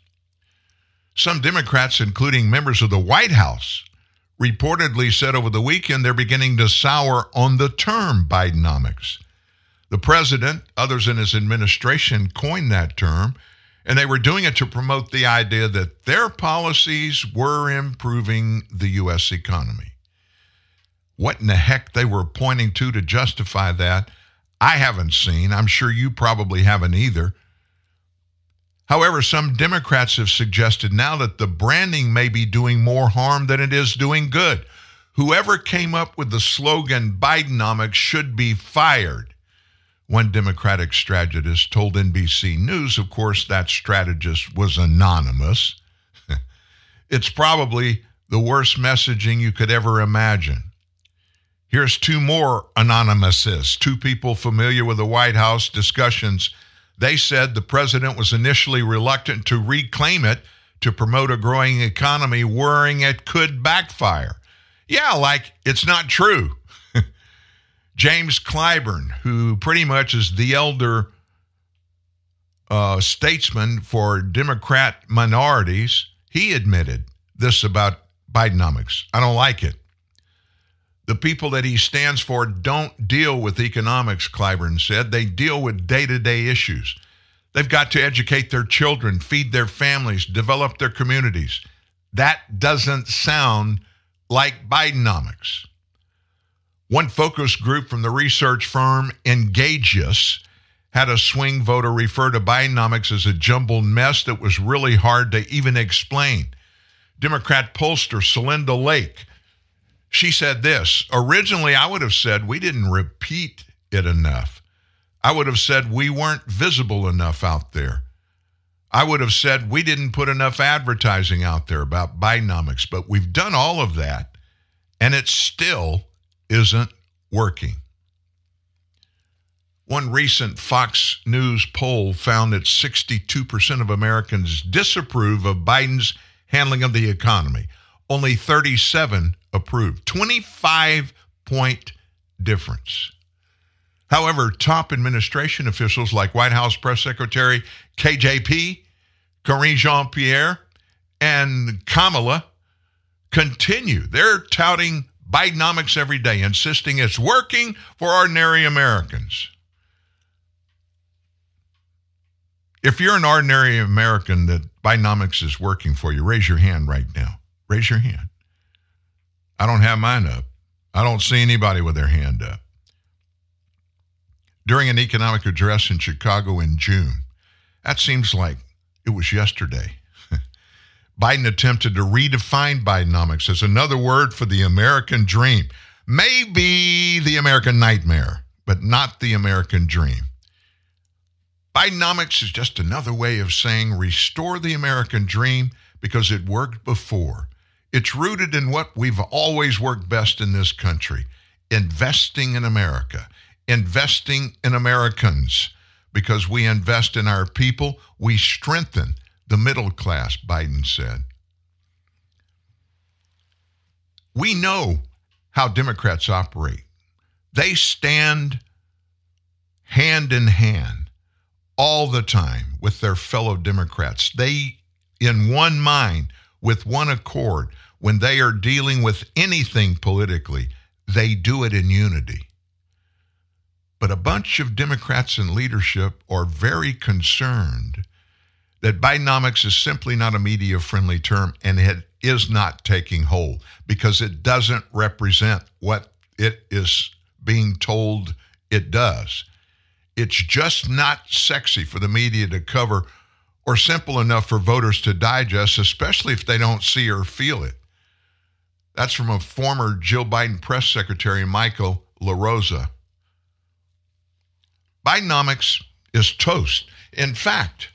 Some Democrats, including members of the White House, reportedly said over the weekend they're beginning to sour on the term Bidenomics. The president, others in his administration, coined that term, and they were doing it to promote the idea that their policies were improving the U.S. economy. What in the heck they were pointing to to justify that, I haven't seen. I'm sure you probably haven't either. However, some Democrats have suggested now that the branding may be doing more harm than it is doing good. Whoever came up with the slogan Bidenomics should be fired. One Democratic strategist told NBC News, of course, that strategist was anonymous. it's probably the worst messaging you could ever imagine. Here's two more anonymouses, two people familiar with the White House discussions they said the president was initially reluctant to reclaim it to promote a growing economy, worrying it could backfire. Yeah, like it's not true. James Clyburn, who pretty much is the elder uh, statesman for Democrat minorities, he admitted this about Bidenomics. I don't like it. The people that he stands for don't deal with economics, Clyburn said. They deal with day to day issues. They've got to educate their children, feed their families, develop their communities. That doesn't sound like Bidenomics. One focus group from the research firm Engagious had a swing voter refer to Bidenomics as a jumbled mess that was really hard to even explain. Democrat pollster Celinda Lake she said this originally, I would have said we didn't repeat it enough. I would have said we weren't visible enough out there. I would have said we didn't put enough advertising out there about Bidenomics, but we've done all of that and it still isn't working. One recent Fox News poll found that 62% of Americans disapprove of Biden's handling of the economy. Only 37 approved. 25 point difference. However, top administration officials like White House Press Secretary KJP, Karine Jean Pierre, and Kamala continue. They're touting Bidenomics every day, insisting it's working for ordinary Americans. If you're an ordinary American that Bidenomics is working for you, raise your hand right now. Raise your hand. I don't have mine up. I don't see anybody with their hand up. During an economic address in Chicago in June, that seems like it was yesterday. Biden attempted to redefine Bidenomics as another word for the American dream. Maybe the American nightmare, but not the American dream. Bidenomics is just another way of saying restore the American dream because it worked before. It's rooted in what we've always worked best in this country investing in America, investing in Americans. Because we invest in our people, we strengthen the middle class, Biden said. We know how Democrats operate. They stand hand in hand all the time with their fellow Democrats. They, in one mind, with one accord, when they are dealing with anything politically, they do it in unity. But a bunch of Democrats in leadership are very concerned that Bidenomics is simply not a media friendly term and it is not taking hold because it doesn't represent what it is being told it does. It's just not sexy for the media to cover or simple enough for voters to digest, especially if they don't see or feel it. That's from a former Jill Biden press secretary, Michael LaRosa. Bidenomics is toast. In fact,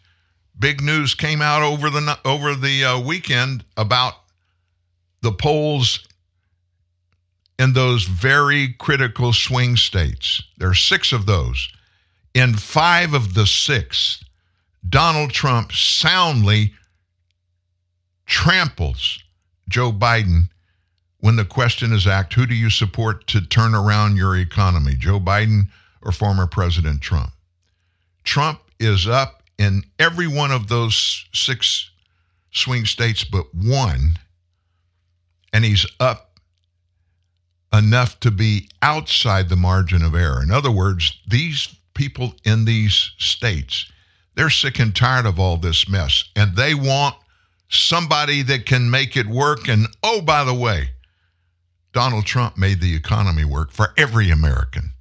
big news came out over the over the uh, weekend about the polls in those very critical swing states. There are six of those. In five of the six, Donald Trump soundly tramples Joe Biden when the question is asked who do you support to turn around your economy, Joe Biden or former President Trump? Trump is up in every one of those six swing states but one, and he's up enough to be outside the margin of error. In other words, these people in these states, they're sick and tired of all this mess, and they want somebody that can make it work. And oh, by the way, Donald Trump made the economy work for every American.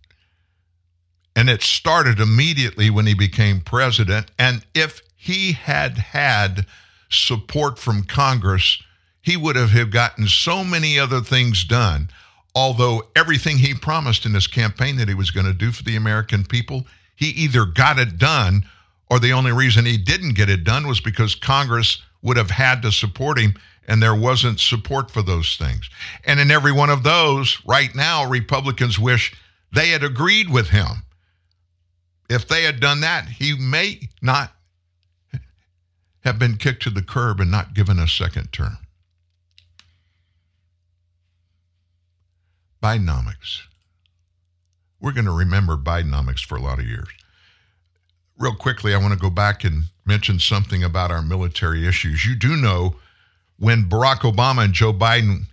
And it started immediately when he became president. And if he had had support from Congress, he would have gotten so many other things done. Although everything he promised in his campaign that he was going to do for the American people, he either got it done or the only reason he didn't get it done was because Congress would have had to support him and there wasn't support for those things. And in every one of those, right now, Republicans wish they had agreed with him. If they had done that, he may not have been kicked to the curb and not given a second term. Bidenomics. We're going to remember Bidenomics for a lot of years. Real quickly, I want to go back and mention something about our military issues. You do know when Barack Obama and Joe Biden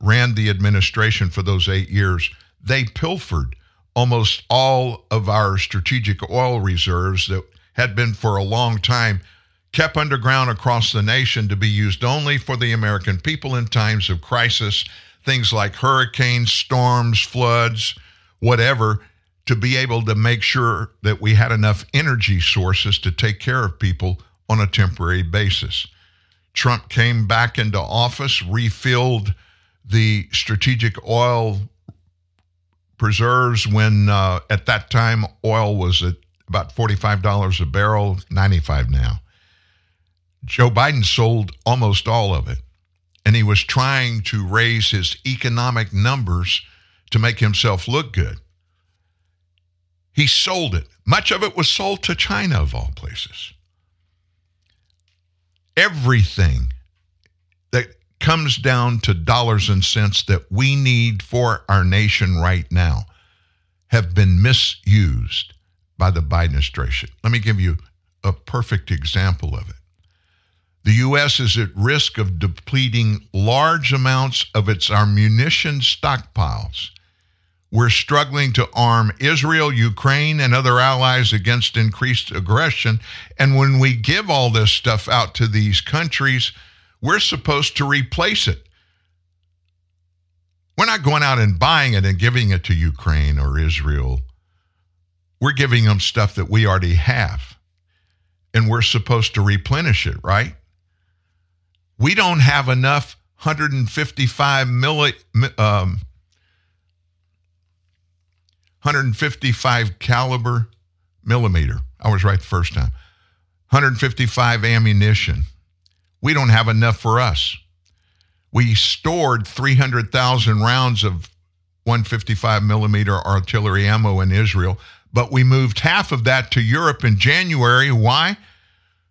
ran the administration for those eight years, they pilfered almost all of our strategic oil reserves that had been for a long time kept underground across the nation to be used only for the American people in times of crisis, things like hurricanes, storms, floods, whatever, to be able to make sure that we had enough energy sources to take care of people on a temporary basis. Trump came back into office, refilled the strategic oil preserves when uh, at that time oil was at about $45 a barrel, 95 now. Joe Biden sold almost all of it. And he was trying to raise his economic numbers to make himself look good. He sold it. Much of it was sold to China, of all places everything that comes down to dollars and cents that we need for our nation right now have been misused by the Biden administration. Let me give you a perfect example of it. The U.S. is at risk of depleting large amounts of its ammunition stockpiles. We're struggling to arm Israel, Ukraine, and other allies against increased aggression. And when we give all this stuff out to these countries, we're supposed to replace it. We're not going out and buying it and giving it to Ukraine or Israel. We're giving them stuff that we already have. And we're supposed to replenish it, right? We don't have enough 155 milli, um, 155 caliber millimeter. I was right the first time. 155 ammunition. We don't have enough for us. We stored 300,000 rounds of 155 millimeter artillery ammo in Israel, but we moved half of that to Europe in January. Why?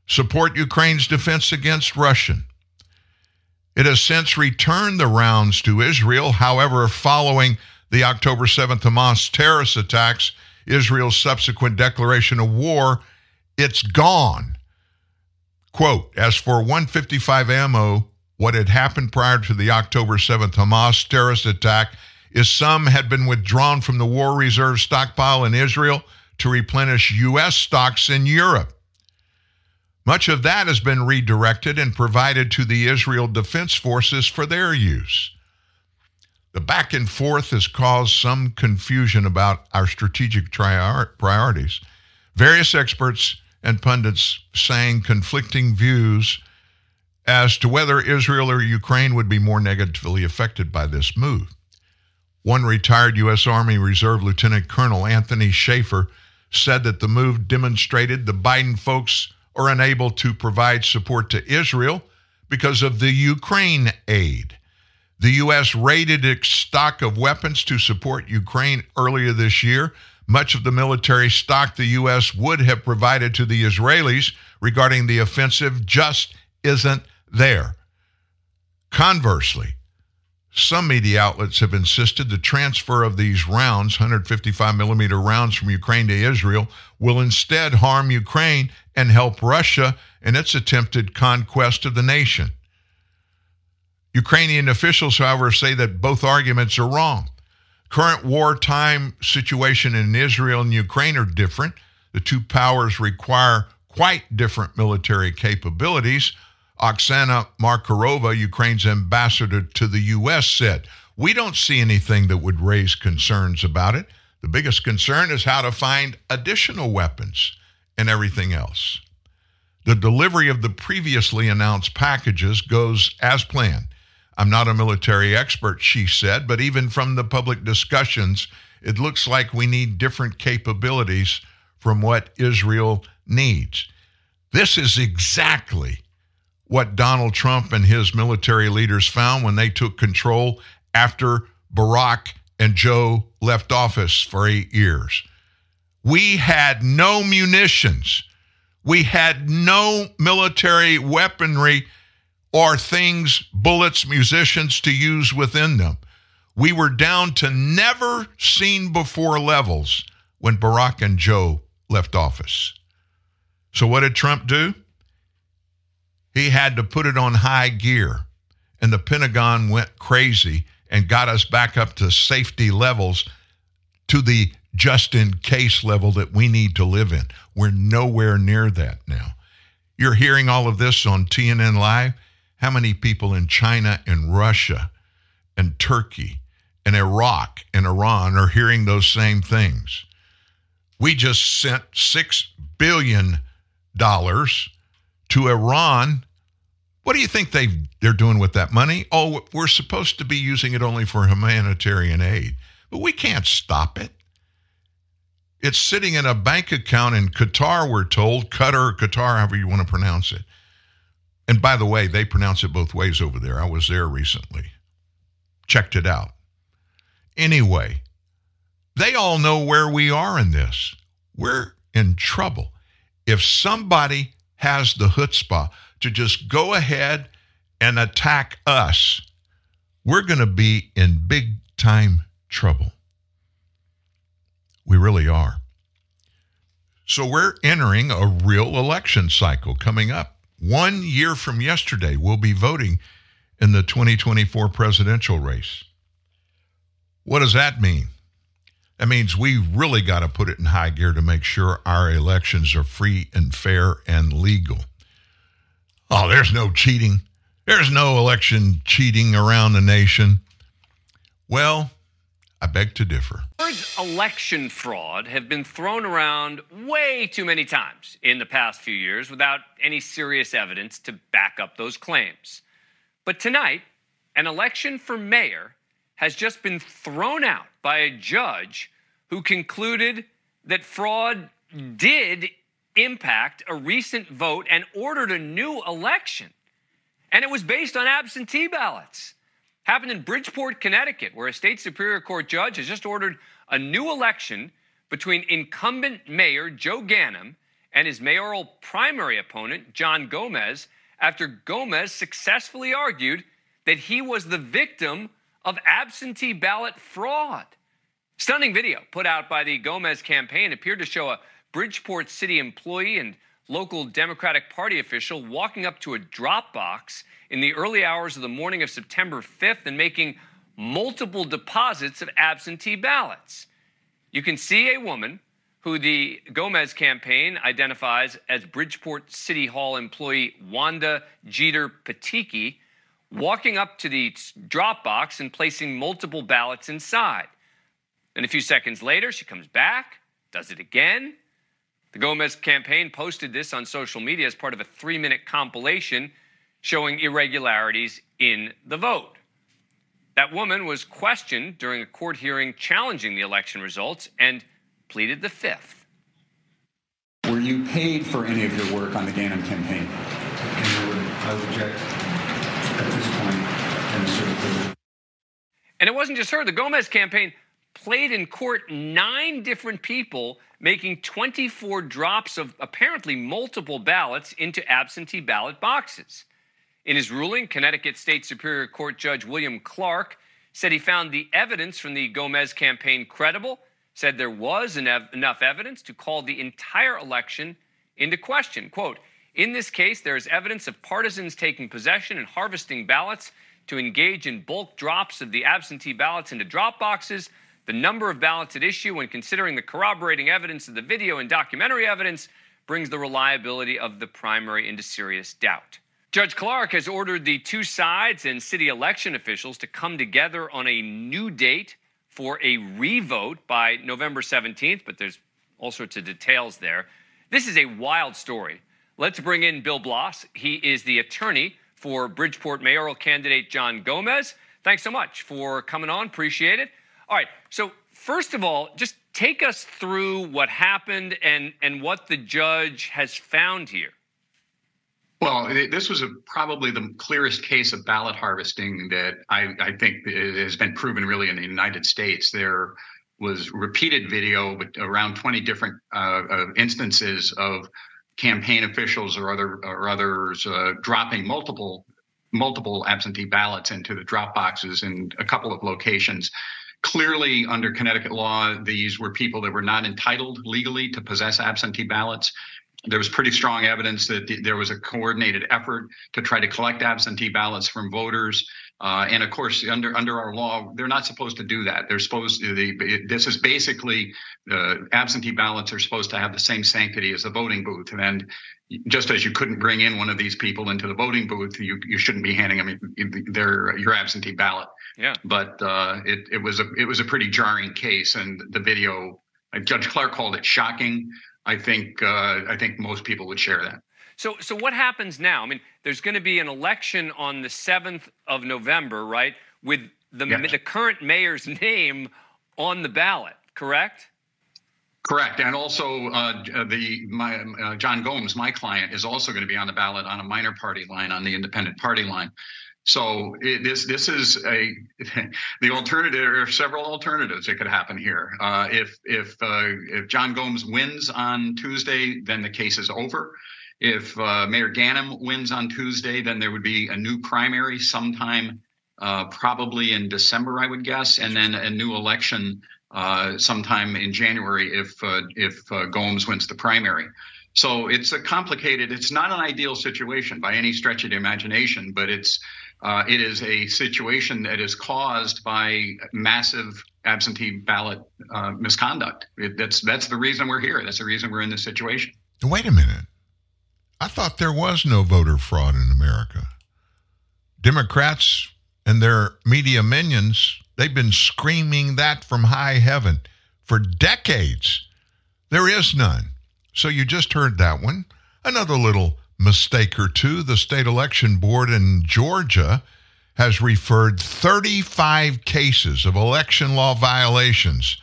Support Ukraine's defense against Russian. It has since returned the rounds to Israel. However, following the October 7th Hamas terrorist attacks, Israel's subsequent declaration of war, it's gone. Quote, as for 155 ammo, what had happened prior to the October 7th Hamas terrorist attack is some had been withdrawn from the war reserve stockpile in Israel to replenish U.S. stocks in Europe. Much of that has been redirected and provided to the Israel Defense Forces for their use. The back and forth has caused some confusion about our strategic priorities. Various experts and pundits saying conflicting views as to whether Israel or Ukraine would be more negatively affected by this move. One retired U.S. Army Reserve Lieutenant Colonel Anthony Shaffer said that the move demonstrated the Biden folks are unable to provide support to Israel because of the Ukraine aid. The U.S. raided its stock of weapons to support Ukraine earlier this year. Much of the military stock the U.S. would have provided to the Israelis regarding the offensive just isn't there. Conversely, some media outlets have insisted the transfer of these rounds, 155 millimeter rounds from Ukraine to Israel, will instead harm Ukraine and help Russia in its attempted conquest of the nation. Ukrainian officials, however, say that both arguments are wrong. Current wartime situation in Israel and Ukraine are different. The two powers require quite different military capabilities. Oksana Markarova, Ukraine's ambassador to the U.S., said, We don't see anything that would raise concerns about it. The biggest concern is how to find additional weapons and everything else. The delivery of the previously announced packages goes as planned. I'm not a military expert, she said, but even from the public discussions, it looks like we need different capabilities from what Israel needs. This is exactly what Donald Trump and his military leaders found when they took control after Barack and Joe left office for eight years. We had no munitions. We had no military weaponry or things, bullets, musicians to use within them. We were down to never seen before levels when Barack and Joe left office. So, what did Trump do? He had to put it on high gear, and the Pentagon went crazy and got us back up to safety levels to the just in case level that we need to live in. We're nowhere near that now. You're hearing all of this on TNN Live. How many people in China and Russia and Turkey and Iraq and Iran are hearing those same things? We just sent $6 billion to Iran. What do you think they they're doing with that money? Oh, we're supposed to be using it only for humanitarian aid, but we can't stop it. It's sitting in a bank account in Qatar, we're told, Qatar, Qatar, however you want to pronounce it. And by the way, they pronounce it both ways over there. I was there recently, checked it out. Anyway, they all know where we are in this. We're in trouble. If somebody has the chutzpah to just go ahead and attack us, we're going to be in big time trouble. We really are. So we're entering a real election cycle coming up. One year from yesterday, we'll be voting in the 2024 presidential race. What does that mean? That means we really got to put it in high gear to make sure our elections are free and fair and legal. Oh, there's no cheating. There's no election cheating around the nation. Well, I beg to differ. Words election fraud have been thrown around way too many times in the past few years without any serious evidence to back up those claims. But tonight, an election for mayor has just been thrown out by a judge who concluded that fraud did impact a recent vote and ordered a new election. And it was based on absentee ballots. Happened in Bridgeport, Connecticut, where a state superior court judge has just ordered a new election between incumbent mayor Joe Ganim and his mayoral primary opponent, John Gomes, after Gomes successfully argued that he was the victim of absentee ballot fraud. Stunning video put out by the Gomes campaign appeared to show a Bridgeport city employee and local Democratic Party official walking up to a drop box in the early hours of the morning of September 5th and making multiple deposits of absentee ballots. You can see a woman who the Gomes campaign identifies as Bridgeport City Hall employee Wanda Geter Pataky walking up to the drop box and placing multiple ballots inside. Then a few seconds later, she comes back, does it again. The Gomes campaign posted this on social media as part of a three minute compilation showing irregularities in the vote. That woman was questioned during a court hearing challenging the election results and pleaded the fifth. Were you paid for any of your work on the Ganim campaign? I would object at this point. And it wasn't just her. The Gomes campaign played in court nine different people making 24 drops of apparently multiple ballots into absentee ballot boxes. In his ruling, Connecticut State Superior Court Judge William Clark said he found the evidence from the Gomes campaign credible, said there was enough evidence to call the entire election into question. Quote, in this case, there is evidence of partisans taking possession and harvesting ballots to engage in bulk drops of the absentee ballots into drop boxes. The number of ballots at issue, when considering the corroborating evidence of the video and documentary evidence, brings the reliability of the primary into serious doubt. Judge Clark has ordered the two sides and city election officials to come together on a new date for a revote by November 17th, but there's all sorts of details there. This is a wild story. Let's bring in Bill Bloss. He is the attorney for Bridgeport mayoral candidate John Gomes. Thanks so much for coming on. Appreciate it. All right. So, first of all, just take us through what happened and, and what the judge has found here. Well, this was a, probably the clearest case of ballot harvesting that I, I think has been proven really in the United States. There was repeated video with around 20 different uh, uh, instances of campaign officials or other or others uh, dropping multiple multiple absentee ballots into the drop boxes in a couple of locations. Clearly, under Connecticut law, these were people that were not entitled legally to possess absentee ballots there was pretty strong evidence that th- there was a coordinated effort to try to collect absentee ballots from voters. Uh, and of course, under under our law, they're not supposed to do that. They're supposed to. They, this is basically uh, absentee ballots are supposed to have the same sanctity as the voting booth. And just as you couldn't bring in one of these people into the voting booth, you you shouldn't be handing them their your absentee ballot. Yeah. But uh, it it was a it was a pretty jarring case, and the video. Judge Clark called it shocking. I think uh, I think most people would share that. So, so what happens now? I mean, there's going to be an election on the seventh of November, right? With the yes. the current mayor's name on the ballot, correct? Correct, and also uh, the my uh, John Gomes, my client, is also going to be on the ballot on a minor party line, on the independent party line. So it, this this is a the alternative. There are several alternatives that could happen here. Uh, if if uh, if John Gomes wins on Tuesday, then the case is over. If uh, Mayor Ganim wins on Tuesday, then there would be a new primary sometime, uh, probably in December, I would guess, and then a new election uh, sometime in January if uh, if Gomes wins the primary. So it's a complicated. It's not an ideal situation by any stretch of the imagination, but it's uh, it is a situation that is caused by massive absentee ballot uh, misconduct. It, that's that's the reason we're here. That's the reason we're in this situation. Wait a minute. I thought there was no voter fraud in America. Democrats and their media minions, they've been screaming that from high heaven for decades. There is none. So you just heard that one. Another little mistake or two, the state election board in Georgia has referred 35 cases of election law violations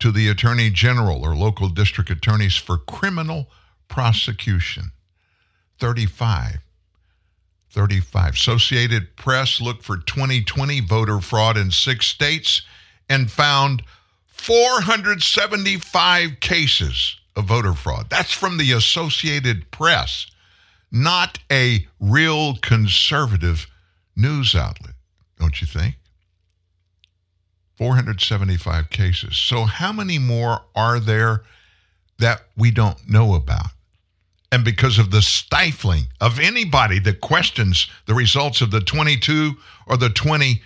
to the attorney general or local district attorneys for criminal prosecution. 35. 35. Associated Press looked for 2020 voter fraud in six states and found 475 cases of voter fraud. That's from the Associated Press, not a real conservative news outlet, don't you think? 475 cases. So, how many more are there that we don't know about? And because of the stifling of anybody that questions the results of the 22 or the 20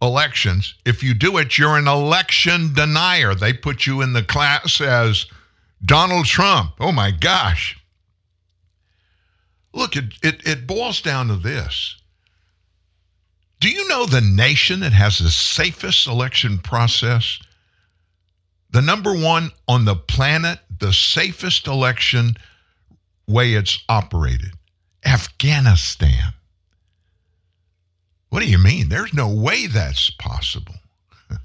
elections, if you do it, you're an election denier. They put you in the class as Donald Trump. Oh my gosh. Look, it, it, it boils down to this. Do you know the nation that has the safest election process? The number one on the planet, the safest election way it's operated Afghanistan. What do you mean? There's no way that's possible.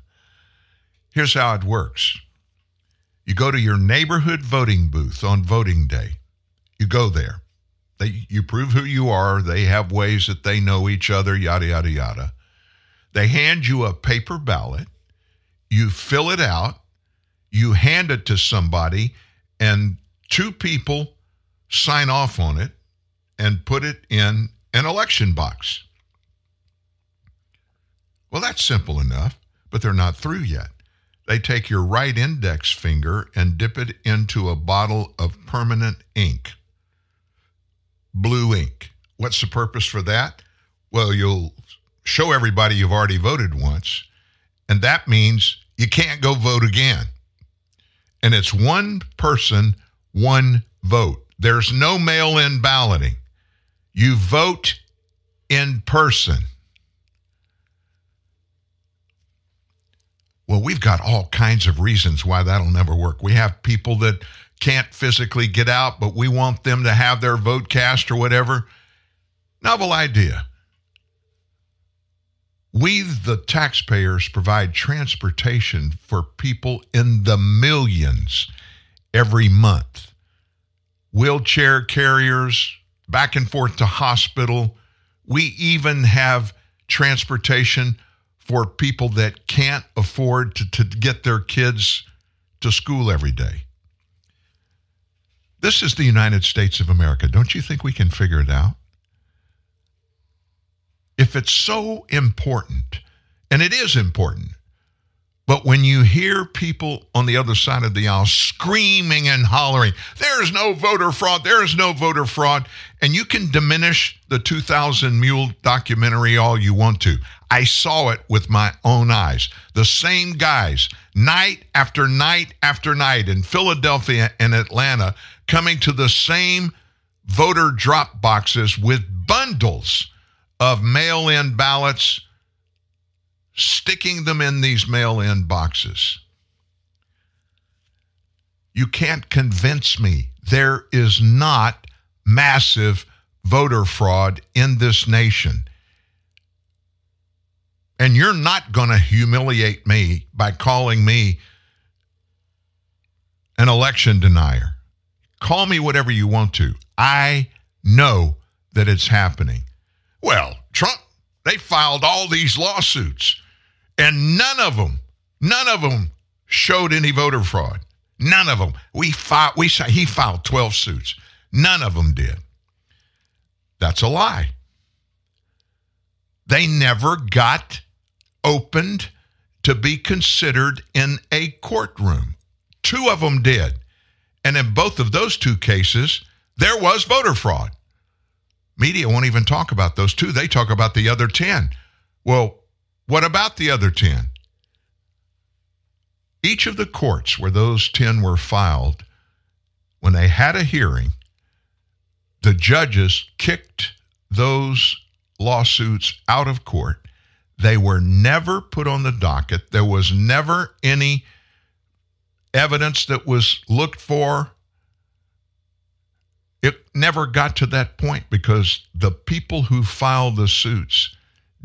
Here's how it works you go to your neighborhood voting booth on voting day, you go there. They, you prove who you are. They have ways that they know each other, yada, yada, yada. They hand you a paper ballot. You fill it out. You hand it to somebody, and two people sign off on it and put it in an election box. Well, that's simple enough, but they're not through yet. They take your right index finger and dip it into a bottle of permanent ink, blue ink. What's the purpose for that? Well, you'll show everybody you've already voted once, and that means you can't go vote again. And it's one person, one vote. There's no mail in balloting. You vote in person. Well, we've got all kinds of reasons why that'll never work. We have people that can't physically get out, but we want them to have their vote cast or whatever. Novel idea. We, the taxpayers, provide transportation for people in the millions every month. Wheelchair carriers, back and forth to hospital. We even have transportation for people that can't afford to, to get their kids to school every day. This is the United States of America. Don't you think we can figure it out? If it's so important, and it is important, but when you hear people on the other side of the aisle screaming and hollering, there's no voter fraud, there's no voter fraud, and you can diminish the 2000 Mule documentary all you want to. I saw it with my own eyes. The same guys, night after night after night in Philadelphia and Atlanta, coming to the same voter drop boxes with bundles of mail in ballots sticking them in these mail in boxes. You can't convince me there is not massive voter fraud in this nation. And you're not going to humiliate me by calling me an election denier. Call me whatever you want to. I know that it's happening. Well, Trump, they filed all these lawsuits. And none of them, none of them showed any voter fraud. None of them. We filed, we he filed 12 suits. None of them did. That's a lie. They never got opened to be considered in a courtroom. Two of them did. And in both of those two cases, there was voter fraud. Media won't even talk about those two. They talk about the other 10. Well, what about the other 10? Each of the courts where those 10 were filed, when they had a hearing, the judges kicked those lawsuits out of court. They were never put on the docket. There was never any evidence that was looked for. It never got to that point because the people who filed the suits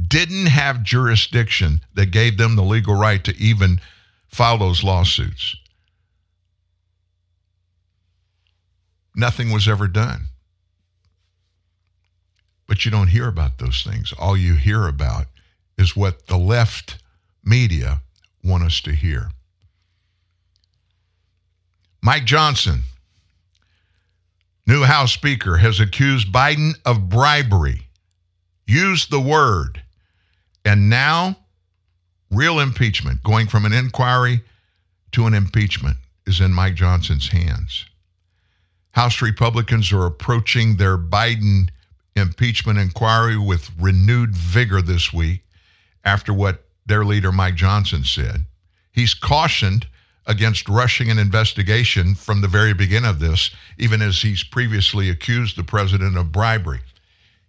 didn't have jurisdiction that gave them the legal right to even file those lawsuits. Nothing was ever done. But you don't hear about those things. All you hear about is what the left media want us to hear. Mike Johnson, new House Speaker, has accused Biden of bribery, used the word, and now real impeachment, going from an inquiry to an impeachment, is in Mike Johnson's hands. House Republicans are approaching their Biden impeachment inquiry with renewed vigor this week after what their leader, Mike Johnson, said. He's cautioned against rushing an investigation from the very beginning of this, even as he's previously accused the president of bribery.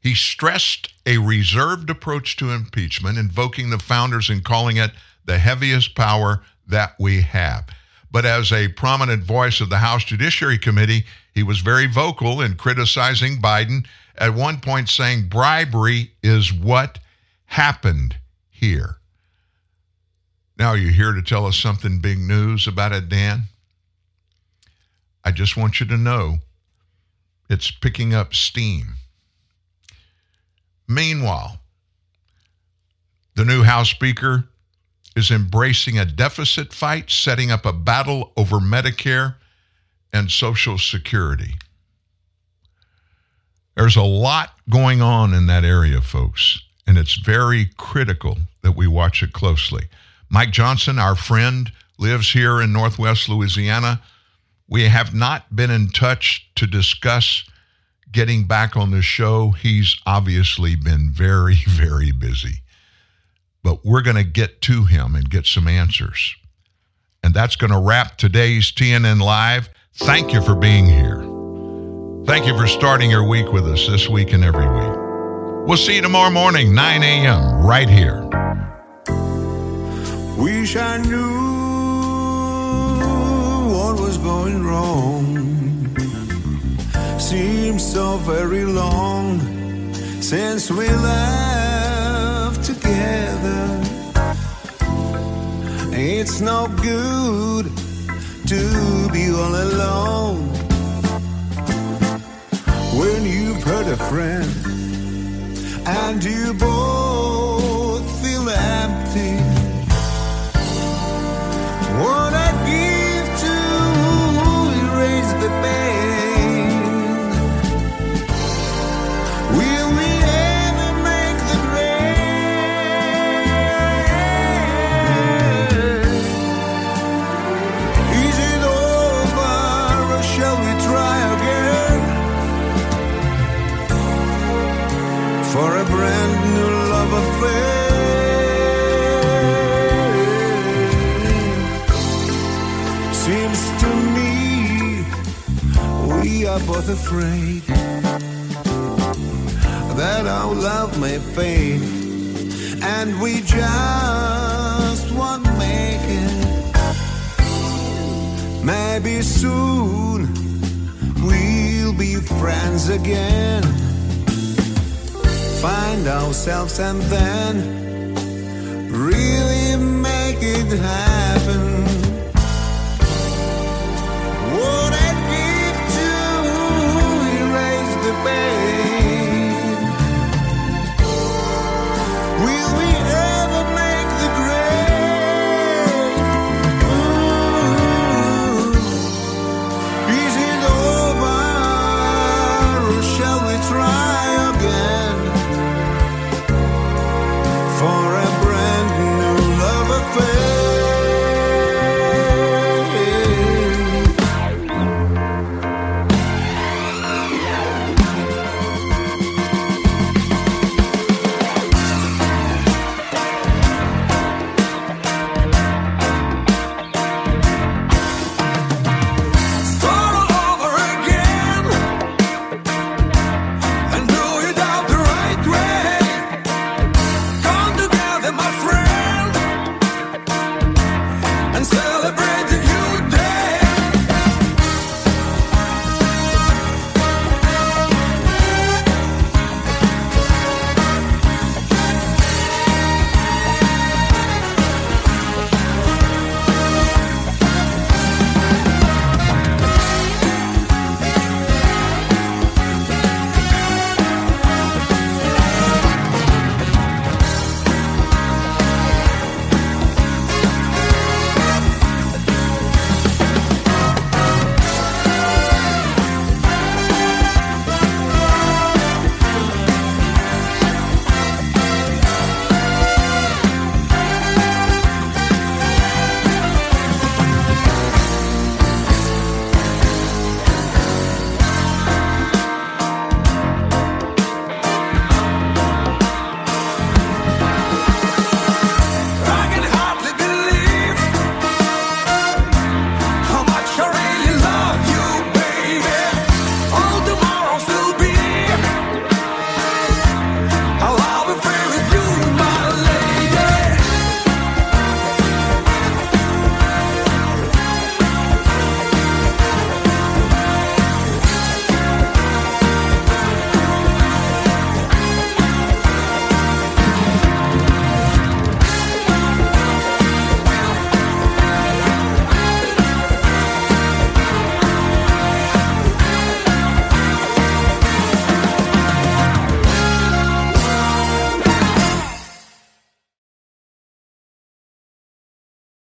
He stressed a reserved approach to impeachment, invoking the founders and calling it the heaviest power that we have. But as a prominent voice of the House Judiciary Committee, he was very vocal in criticizing Biden, at one point saying bribery is what happened here. Now, are you're here to tell us something big news about it, Dan? I just want you to know it's picking up steam. Meanwhile, the new House Speaker is embracing a deficit fight, setting up a battle over Medicare and Social Security. There's a lot going on in that area, folks, and it's very critical that we watch it closely. Mike Johnson, our friend, lives here in Northwest Louisiana. We have not been in touch to discuss getting back on the show. He's obviously been very, very busy. But we're going to get to him and get some answers. And that's going to wrap today's TNN Live. Thank you for being here. Thank you for starting your week with us this week and every week. We'll see you tomorrow morning, 9 a.m., right here. Wish I knew what was going wrong. Seems so very long since we left together. It's no good to be all alone when you've hurt a friend and you both feel empty. Ourselves and then